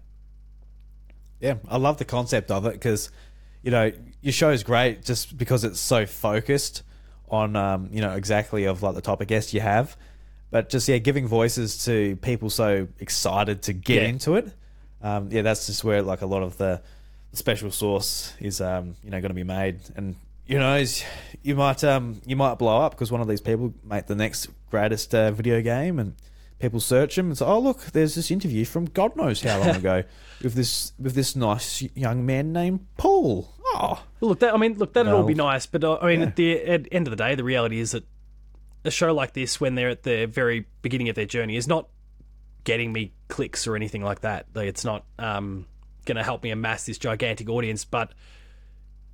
Yeah, I love the concept of it because, you know, your show is great just because it's so focused on, um, you know, exactly of like the topic guests you have. But just, yeah, giving voices to people so excited to get Yeah. into it. Um, yeah, that's just where like a lot of the special sauce is, um, you know, going to be made. And, you know, is- you might, um, you might blow up because one of these people make the next greatest uh, video game and people search them and say, "Oh, look, there's this interview from God knows how long ago with this with this nice young man named Paul." Oh, look, that, I mean, look, that'd all be nice, but uh, I mean, Yeah. at the at end of the day, the reality is that a show like this, when they're at the very beginning of their journey, is not getting me clicks or anything like that. Like, it's not um, going to help me amass this gigantic audience, but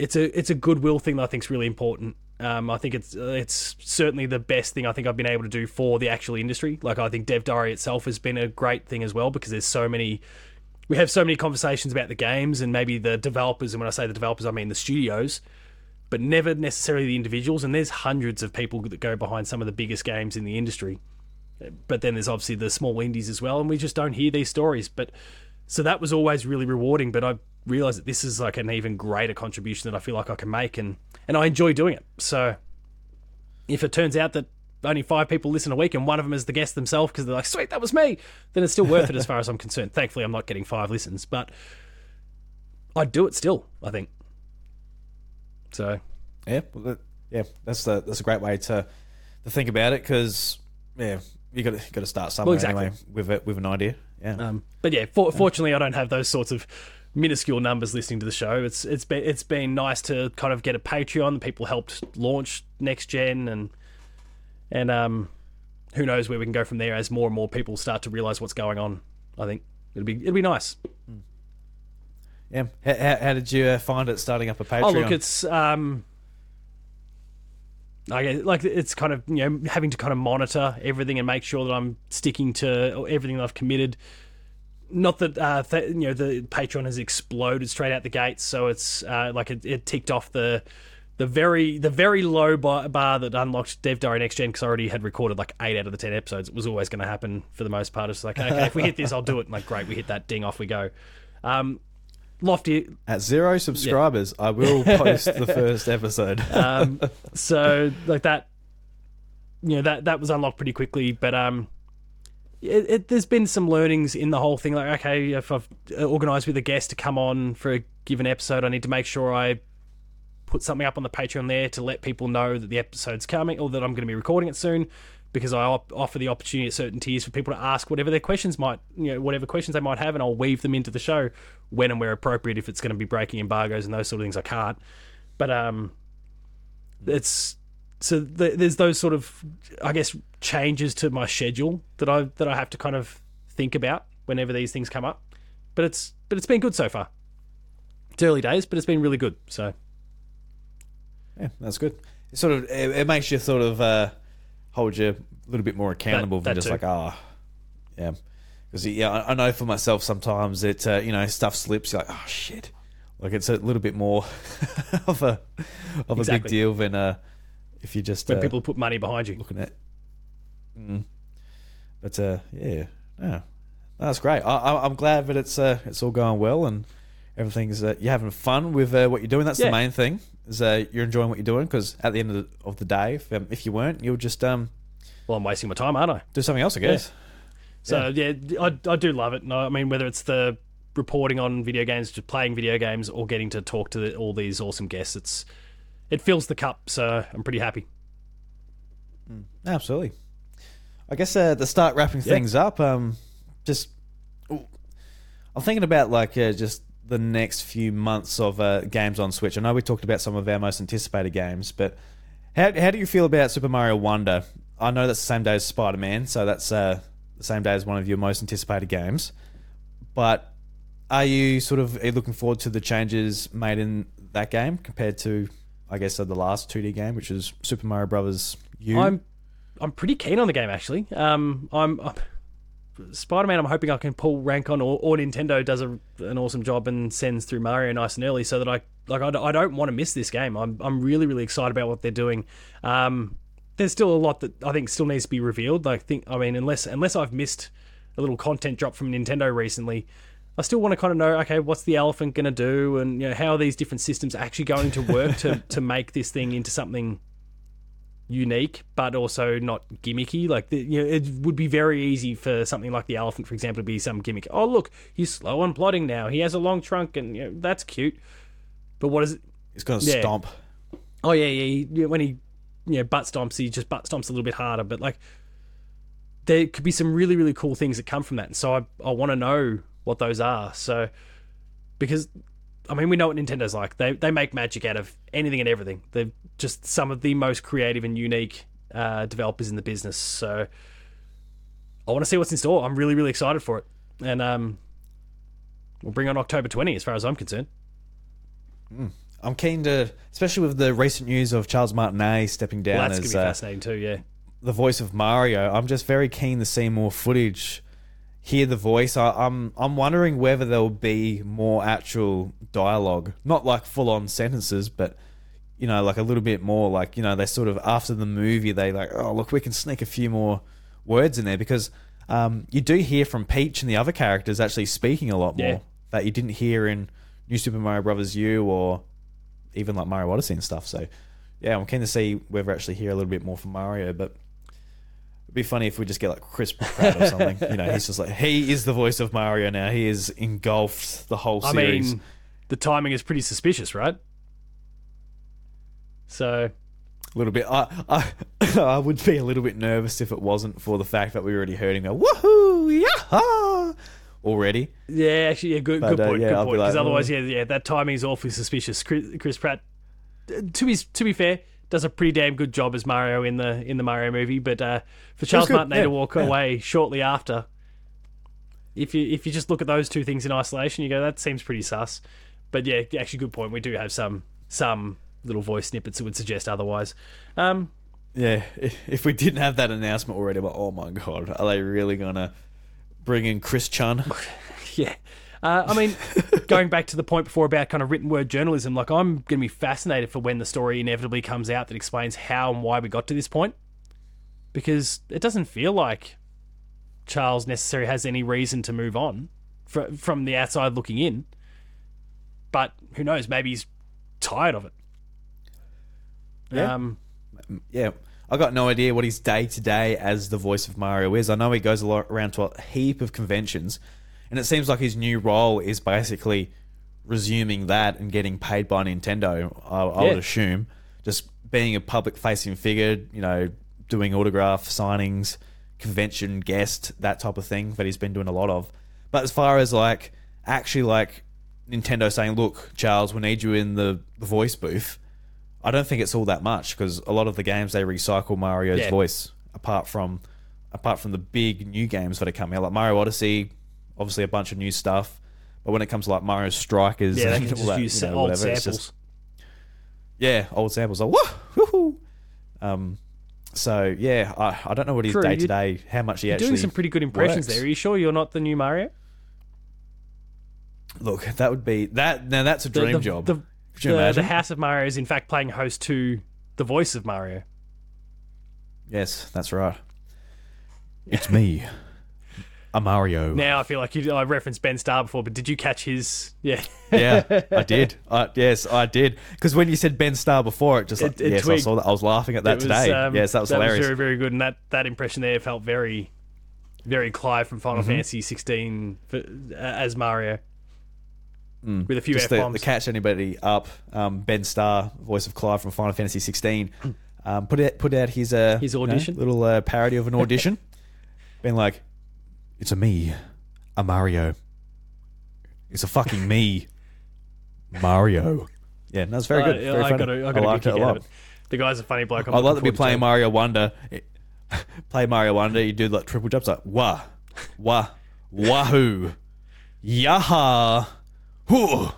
it's a it's a goodwill thing that I think is really important. Um, I think it's it's certainly the best thing I think I've been able to do for the actual industry. Like I think Dev Diary itself has been a great thing as well because there's so many we have so many conversations about the games and maybe the developers and when I say the developers I mean the studios but never necessarily the individuals and there's hundreds of people that go behind some of the biggest games in the industry but then there's obviously the small indies as well and we just don't hear these stories but so that was always really rewarding but I realized that this is like an even greater contribution that I feel like I can make and and I enjoy doing it so if it turns out that only five people listen a week and one of them is the guest themselves because they're like, sweet, that was me, then it's still worth it as far as I'm concerned. Thankfully, I'm not getting five listens, but I'd do it still, I think. So, yeah, yeah. That's the that's a great way to to think about it because yeah, you got to got to start somewhere exactly. anyway with it with an idea. Yeah, um, but yeah, for, fortunately, I don't have those sorts of minuscule numbers listening to the show. It's it's been it's been nice to kind of get a Patreon. The people helped launch next gen, and and um, who knows where we can go from there as more and more people start to realize what's going on. I think it'll be it'll be nice. yeah. How, how, how did you uh, find it starting up a Patreon? Oh, look, it's um, Guess, like it's kind of you know having to kind of monitor everything and make sure that I'm sticking to everything that I've committed. Not that uh, th- you know the Patreon has exploded straight out the gates, so it's uh, like it, it ticked off the the very the very low bar, bar that unlocked Dev Diary Next Gen because I already had recorded like eight out of the ten episodes. It was always going to happen for the most part. It's like okay, if we hit this, I'll do it. Like great, we hit that ding, off we go. Um, Lofty At zero subscribers, I will post the first episode. um, so like that, you know that that was unlocked pretty quickly. But um, it, it, there's been some learnings in the whole thing. Like okay, if I've organised with a guest to come on for a given episode, I need to make sure I put something up on the Patreon there to let people know that the episode's coming or that I'm going to be recording it soon. Because I op- offer the opportunity at certain tiers for people to ask whatever their questions might, you know, whatever questions they might have, and I'll weave them into the show when and where appropriate. If it's going to be breaking embargoes and those sort of things, I can't. But um, it's so th- there's those sort of I guess changes to my schedule that I that I have to kind of think about whenever these things come up. But it's but it's been good so far. It's early days, but it's been really good. So Yeah, that's good. It sort of it, it makes you sort of uh, hold you a little bit more accountable That- than that just too. like ah, yeah. Because yeah, I, I know for myself sometimes it uh, you know stuff slips. You're like oh shit, like it's a little bit more of a of a big deal than uh, if you just when uh, people put money behind you, looking at. Mm. But uh, yeah, yeah, that's great. I, I'm glad that it's uh, it's all going well and everything's uh, you're having fun with uh, what you're doing. That's Yeah. the main thing. Is uh, you're enjoying what you're doing because at the end of the, of the day, if, um, if you weren't, you'll just um, well, I'm wasting my time, aren't I? do something else, I guess. So yeah, I, I do love it. And I mean, whether it's the reporting on video games, just playing video games, or getting to talk to the, all these awesome guests, it's it fills the cup. So I'm pretty happy. Absolutely. I guess uh, to start wrapping Yeah. things up, um, just I'm thinking about like uh, just the next few months of uh, games on Switch. I know we talked about some of our most anticipated games, but how how do you feel about Super Mario Wonder? I know that's the same day as Spider Man, so that's uh, the same day as one of your most anticipated games. But are you sort of looking forward to the changes made in that game compared to, I guess, the last 2D game, which is Super Mario Brothers U? I'm I'm pretty keen on the game actually. Um, I'm, I'm Spider Man, I'm hoping I can pull rank on, or, or Nintendo does a, an awesome job and sends through Mario nice and early, so that I like I, I don't want to miss this game. I'm I'm really really excited about what they're doing. Um, there's still a lot that I think still needs to be revealed. I think I mean unless unless I've missed a little content drop from Nintendo recently. I still want to kind of know, okay, what's the elephant going to do, and you know, how are these different systems actually going to work to, to make this thing into something unique, but also not gimmicky. Like, the, you know, it would be very easy for something like the elephant, for example, to be some gimmick. Oh, look, he's slow on plodding now. He has a long trunk, and you know, that's cute. But what is it? He's gonna Yeah. stomp. Oh yeah, yeah. He, when he, you know, butt stomps, he just butt stomps a little bit harder. But like, there could be some really, really cool things that come from that. And so I, I want to know what those are. So, because, I mean, we know what Nintendo's like. They they make magic out of anything and everything. They're just some of the most creative and unique uh, developers in the business. So, I want to see what's in store. I'm really, really excited for it. And um, we'll bring on October 20, as far as I'm concerned. I'm keen to, especially with the recent news of Charles Martinet stepping down Well, that's gonna as be uh, fascinating too. Yeah. the voice of Mario. I'm just very keen to see more footage, hear the voice. I, I'm I'm wondering whether there'll be more actual dialogue, not like full on sentences, but you know, like a little bit more. Like you know, they sort of after the movie, they like, oh look, we can sneak a few more words in there because um, you do hear from Peach and the other characters actually speaking a lot more Yeah. that you didn't hear in New Super Mario Brothers U or even like Mario Odyssey and stuff. So yeah, I'm keen to see whether I actually hear a little bit more from Mario, but it'd be funny if we just get like Chris Pratt or something. you know, he's just like he is the voice of Mario now. He is engulfed the whole I series. mean, the timing is pretty suspicious, right? So a little bit. I, I I would be a little bit nervous if it wasn't for the fact that we already heard him go woohoo yaha already. yeah, actually, yeah, good, But, good uh, point, yeah, good I'll point. Because like, otherwise, yeah, yeah, that timing is awfully suspicious. Chris, Chris Pratt, uh, to be to be fair, does a pretty damn good job as Mario in the in the Mario movie. But uh, for Charles good, Martinet yeah, to walk yeah. away shortly after, if you if you just look at those two things in isolation, you go that seems pretty sus. But yeah, actually, good point. We do have some some little voice snippets that would suggest otherwise. Um, Yeah, if, we didn't have that announcement already, I'm oh my god, are they really gonna bring in Chris Chun? Yeah. Uh, I mean, going back to the point before about kind of written word journalism, like I'm going to be fascinated for when the story inevitably comes out that explains how and why we got to this point. Because it doesn't feel like Charles necessarily has any reason to move on fr- from the outside looking in. But who knows? Maybe he's tired of it. Yeah. Um, yeah, I got no idea what his day to day as the voice of Mario is. I know he goes a lot around to a heap of conventions, and it seems like his new role is basically resuming that and getting paid by Nintendo. I, I Yeah. would assume just being a public facing figure, you know, doing autograph signings, convention guest, that type of thing that he's been doing a lot of. But as far as like actually like Nintendo saying, "Look, Charles, we need you in the, the voice booth," I don't think it's all that much because a lot of the games they recycle Mario's Yeah. voice apart from apart from the big new games that are coming out like Mario Odyssey, obviously a bunch of new stuff. But when it comes to like Mario Strikers, yeah, and all that, you know, old whatever, samples. just- yeah, old samples like woo, woo, um. So yeah, I, I don't know what his day to day, how much he You're actually doing some pretty good impressions works. there. Are you sure you're not the new Mario? Look, that would be that. Now that's a The- dream the, job. The, the, the House of Mario is in fact playing host to the voice of Mario. yes, that's right. It's me, a Mario. Now I feel like you I referenced Ben Starr before, but did you catch his? Yeah, yeah, I did. I, yes, I did. Because when you said Ben Starr before, it just like, It- it yes, I saw that. I was laughing at that was, today. um, yes, that was hilarious. very very good, and that that impression there felt very, very Clive from Mm-hmm. Final Fantasy 16 for, uh, as Mario. With a few Mm. just f to, to bombs. catch anybody up, um, Ben Starr, voice of Clive from Final Fantasy 16, um, put out put out his uh, His you know, audition? little uh, parody of an audition, being like, "It's a me, a Mario. It's a fucking me, Mario." Yeah, that's very good. Uh, very I funny. got a, I got a liked good it a lot. it. The guy's a funny bloke. I'm I'd like to looking be playing. Mario Wonder. Play Mario Wonder. You do like triple jumps, like wah, wah, wahoo, yaha, hoo.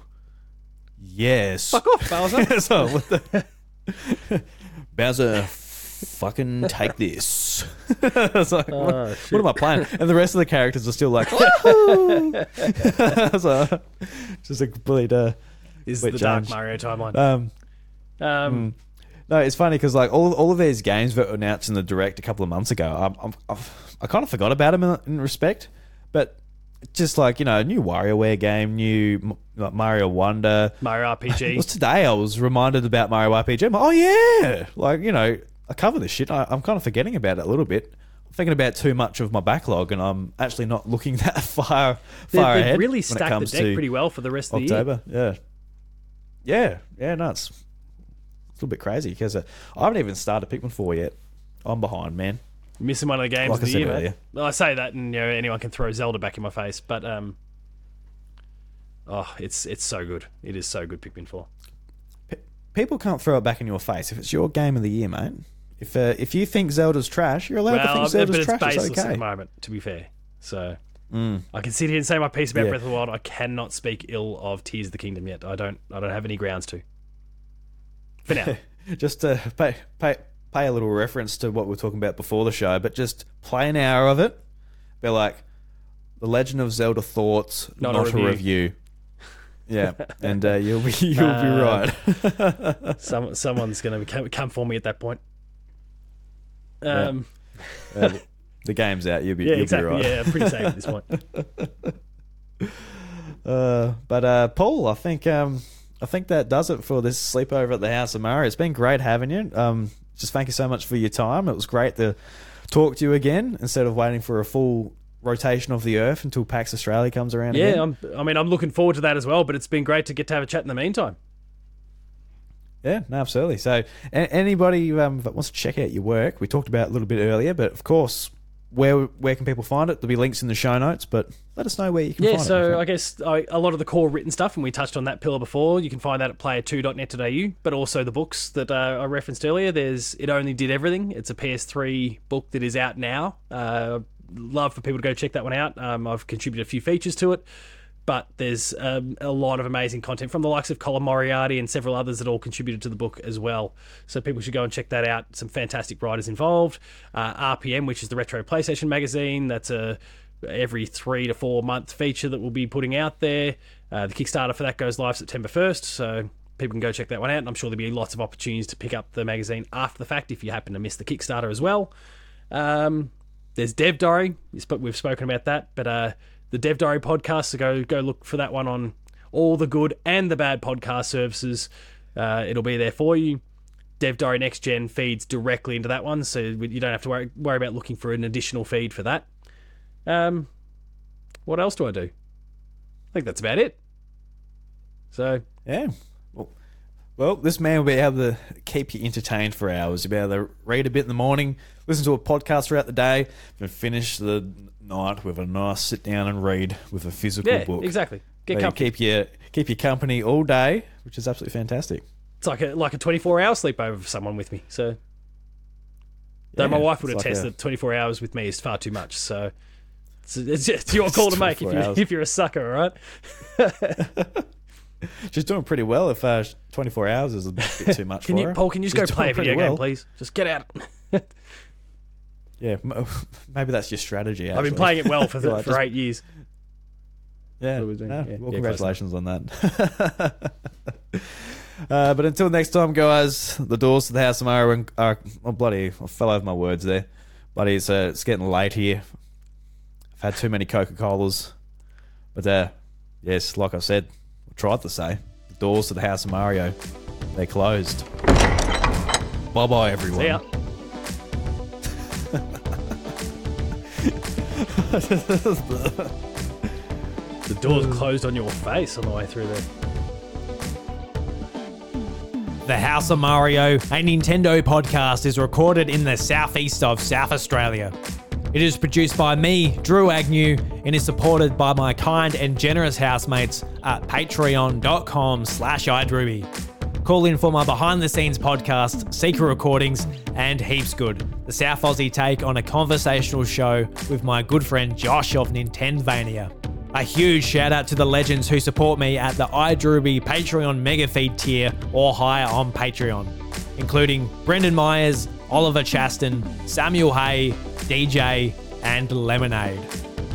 Yes. Fuck off, Bowser. so what the Bowser fucking take this. It's like, what, Oh, what am I playing? And the rest of the characters are still like, "Woohoo!" so, just a complete. Uh, Is Wait, the Dark Mario timeline. um, Um, no, it's funny because like all all of these games were announced in the direct a couple of months ago, I'm, I'm, I've, I kind of forgot about them in, in respect, but just like you know, new WarioWare game, new like Mario Wonder. Mario It RPG. was today I was reminded about Mario RPG. Like, oh yeah, like you know, I cover this shit. I, I'm kind of forgetting about it a little bit. I'm thinking about too much of my backlog, and I'm actually not looking that far They- far They've ahead. really when it stacked the comes deck to pretty well for the rest of the year. October. Yeah, yeah, yeah. No, it's, it's a little bit crazy because uh, I haven't even started Pikmin four yet. I'm behind, man. Missing one of the games Like of I the year, earlier. Well, I say that, and you know anyone can throw Zelda back in my face, but um, oh, it's it's so good. It is so good. Pikmin Four. People can't throw it back in your face if it's your game of the year, mate. If uh, if you think Zelda's trash, you're allowed to Well, think but Zelda's it's trash. baseless It's at the moment. To be fair, so Mm. I can sit here and say my piece about Yeah. Breath of the Wild. I cannot speak ill of Tears of the Kingdom yet. I don't. I don't have any grounds to. For now, just to pay, pay pay a little reference to what we are talking about before the show, but just play an hour of it. Be like, The Legend of Zelda thoughts, Not not, a a, review. review. Yeah, and uh, you'll be you'll Uh, be right. some someone's gonna come, come for me at that point. Yeah. Um, Uh, the game's out. You'll be yeah, you'll exactly. be right. Yeah, pretty safe at this point. Uh, but uh, Paul, I think um, I think that does it for this sleepover at the House of Mario. It's been great having you. Um, just thank you so much for your time. It was great to talk to you again instead of waiting for a full rotation of the Earth until PAX Australia comes around. Yeah. I'm, I mean, I'm looking forward to that as well. But it's been great to get to have a chat in the meantime. Yeah, no, absolutely. So, a- anybody um, that wants to check out your work, we talked about it a little bit earlier, but of course, where where can people find it? There'll be links in the show notes, but let us know where you can Yeah, find so it. Yeah, so I guess I, a lot of the core written stuff, and we touched on that pillar before. You can find that at player2.net.au, but also the books that uh, I referenced earlier. There's It Only Did Everything. It's a PS3 book that is out now. Uh, love for people to go check that one out. Um, I've contributed a few features to it, but there's um, a lot of amazing content from the likes of Colin Moriarty and several others that all contributed to the book as well. So people should go and check that out. Some fantastic writers involved. Uh, RPM, which is the Retro PlayStation magazine, that's a every three to four month feature that we'll be putting out there. Uh, the Kickstarter for that goes live September 1st, so people can go check that one out. And I'm sure there'll be lots of opportunities to pick up the magazine after the fact if you happen to miss the Kickstarter as well. Um, there's Dev Diary. We've spoken about that, but uh, the Dev Diary podcast. So go go look for that one on all the good and the bad podcast services. Uh, it'll be there for you. Dev Diary Next Gen feeds directly into that one, so you don't have to worry, worry about looking for an additional feed for that. Um, what else do I do? I think that's about it. So Yeah. Well, this man will be able to keep you entertained for hours. You'll be able to read a bit in the morning, listen to a podcast throughout the day, and finish the night with a nice sit down and read with a physical yeah, book. exactly. Get keep you keep you company all day, which is absolutely fantastic. It's like a like a 24 hour sleepover for someone with me. So though my wife would attest like that 24 hours with me is far too much. So it's, it's, it's your call to make if you hours. if you're a sucker, all right? She's doing pretty well. If uh, 24 hours is a bit too much Can for you, her. Paul? Can you just She's go play a video pretty game, please? Just get out. Yeah, maybe that's your strategy. I've been playing it well for Right, for just- eight years. Yeah, no, Yeah, well, congratulations on that. uh, but until next time, guys, the doors to the House Mario are oh, bloody. I fell over my words there, buddy. It's uh, it's getting late here. I've had too many Coca Colas, but uh, yes, like I said, tried to say, the doors to the House of Mario, they're closed. Bye bye, everyone. See ya. the door's mm. closed on your face on the way through there. The House of Mario, a Nintendo podcast, is recorded in the southeast of South Australia. It is produced by me, Drew Agnew, and is supported by my kind and generous housemates at patreon.com slash idruby. Call in for my behind-the-scenes podcast, Secret Recordings, and Heaps Good, the South Aussie take on a conversational show with my good friend Josh of Nintendvania. A huge shout out to the legends who support me at the iDruby Patreon mega feed tier or higher on Patreon, including Brendan Myers, Oliver Chaston, Samuel Hay, DJ, and Lemonade.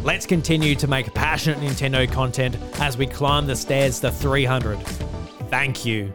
Let's continue to make passionate Nintendo content as we climb the stairs to 300. Thank you.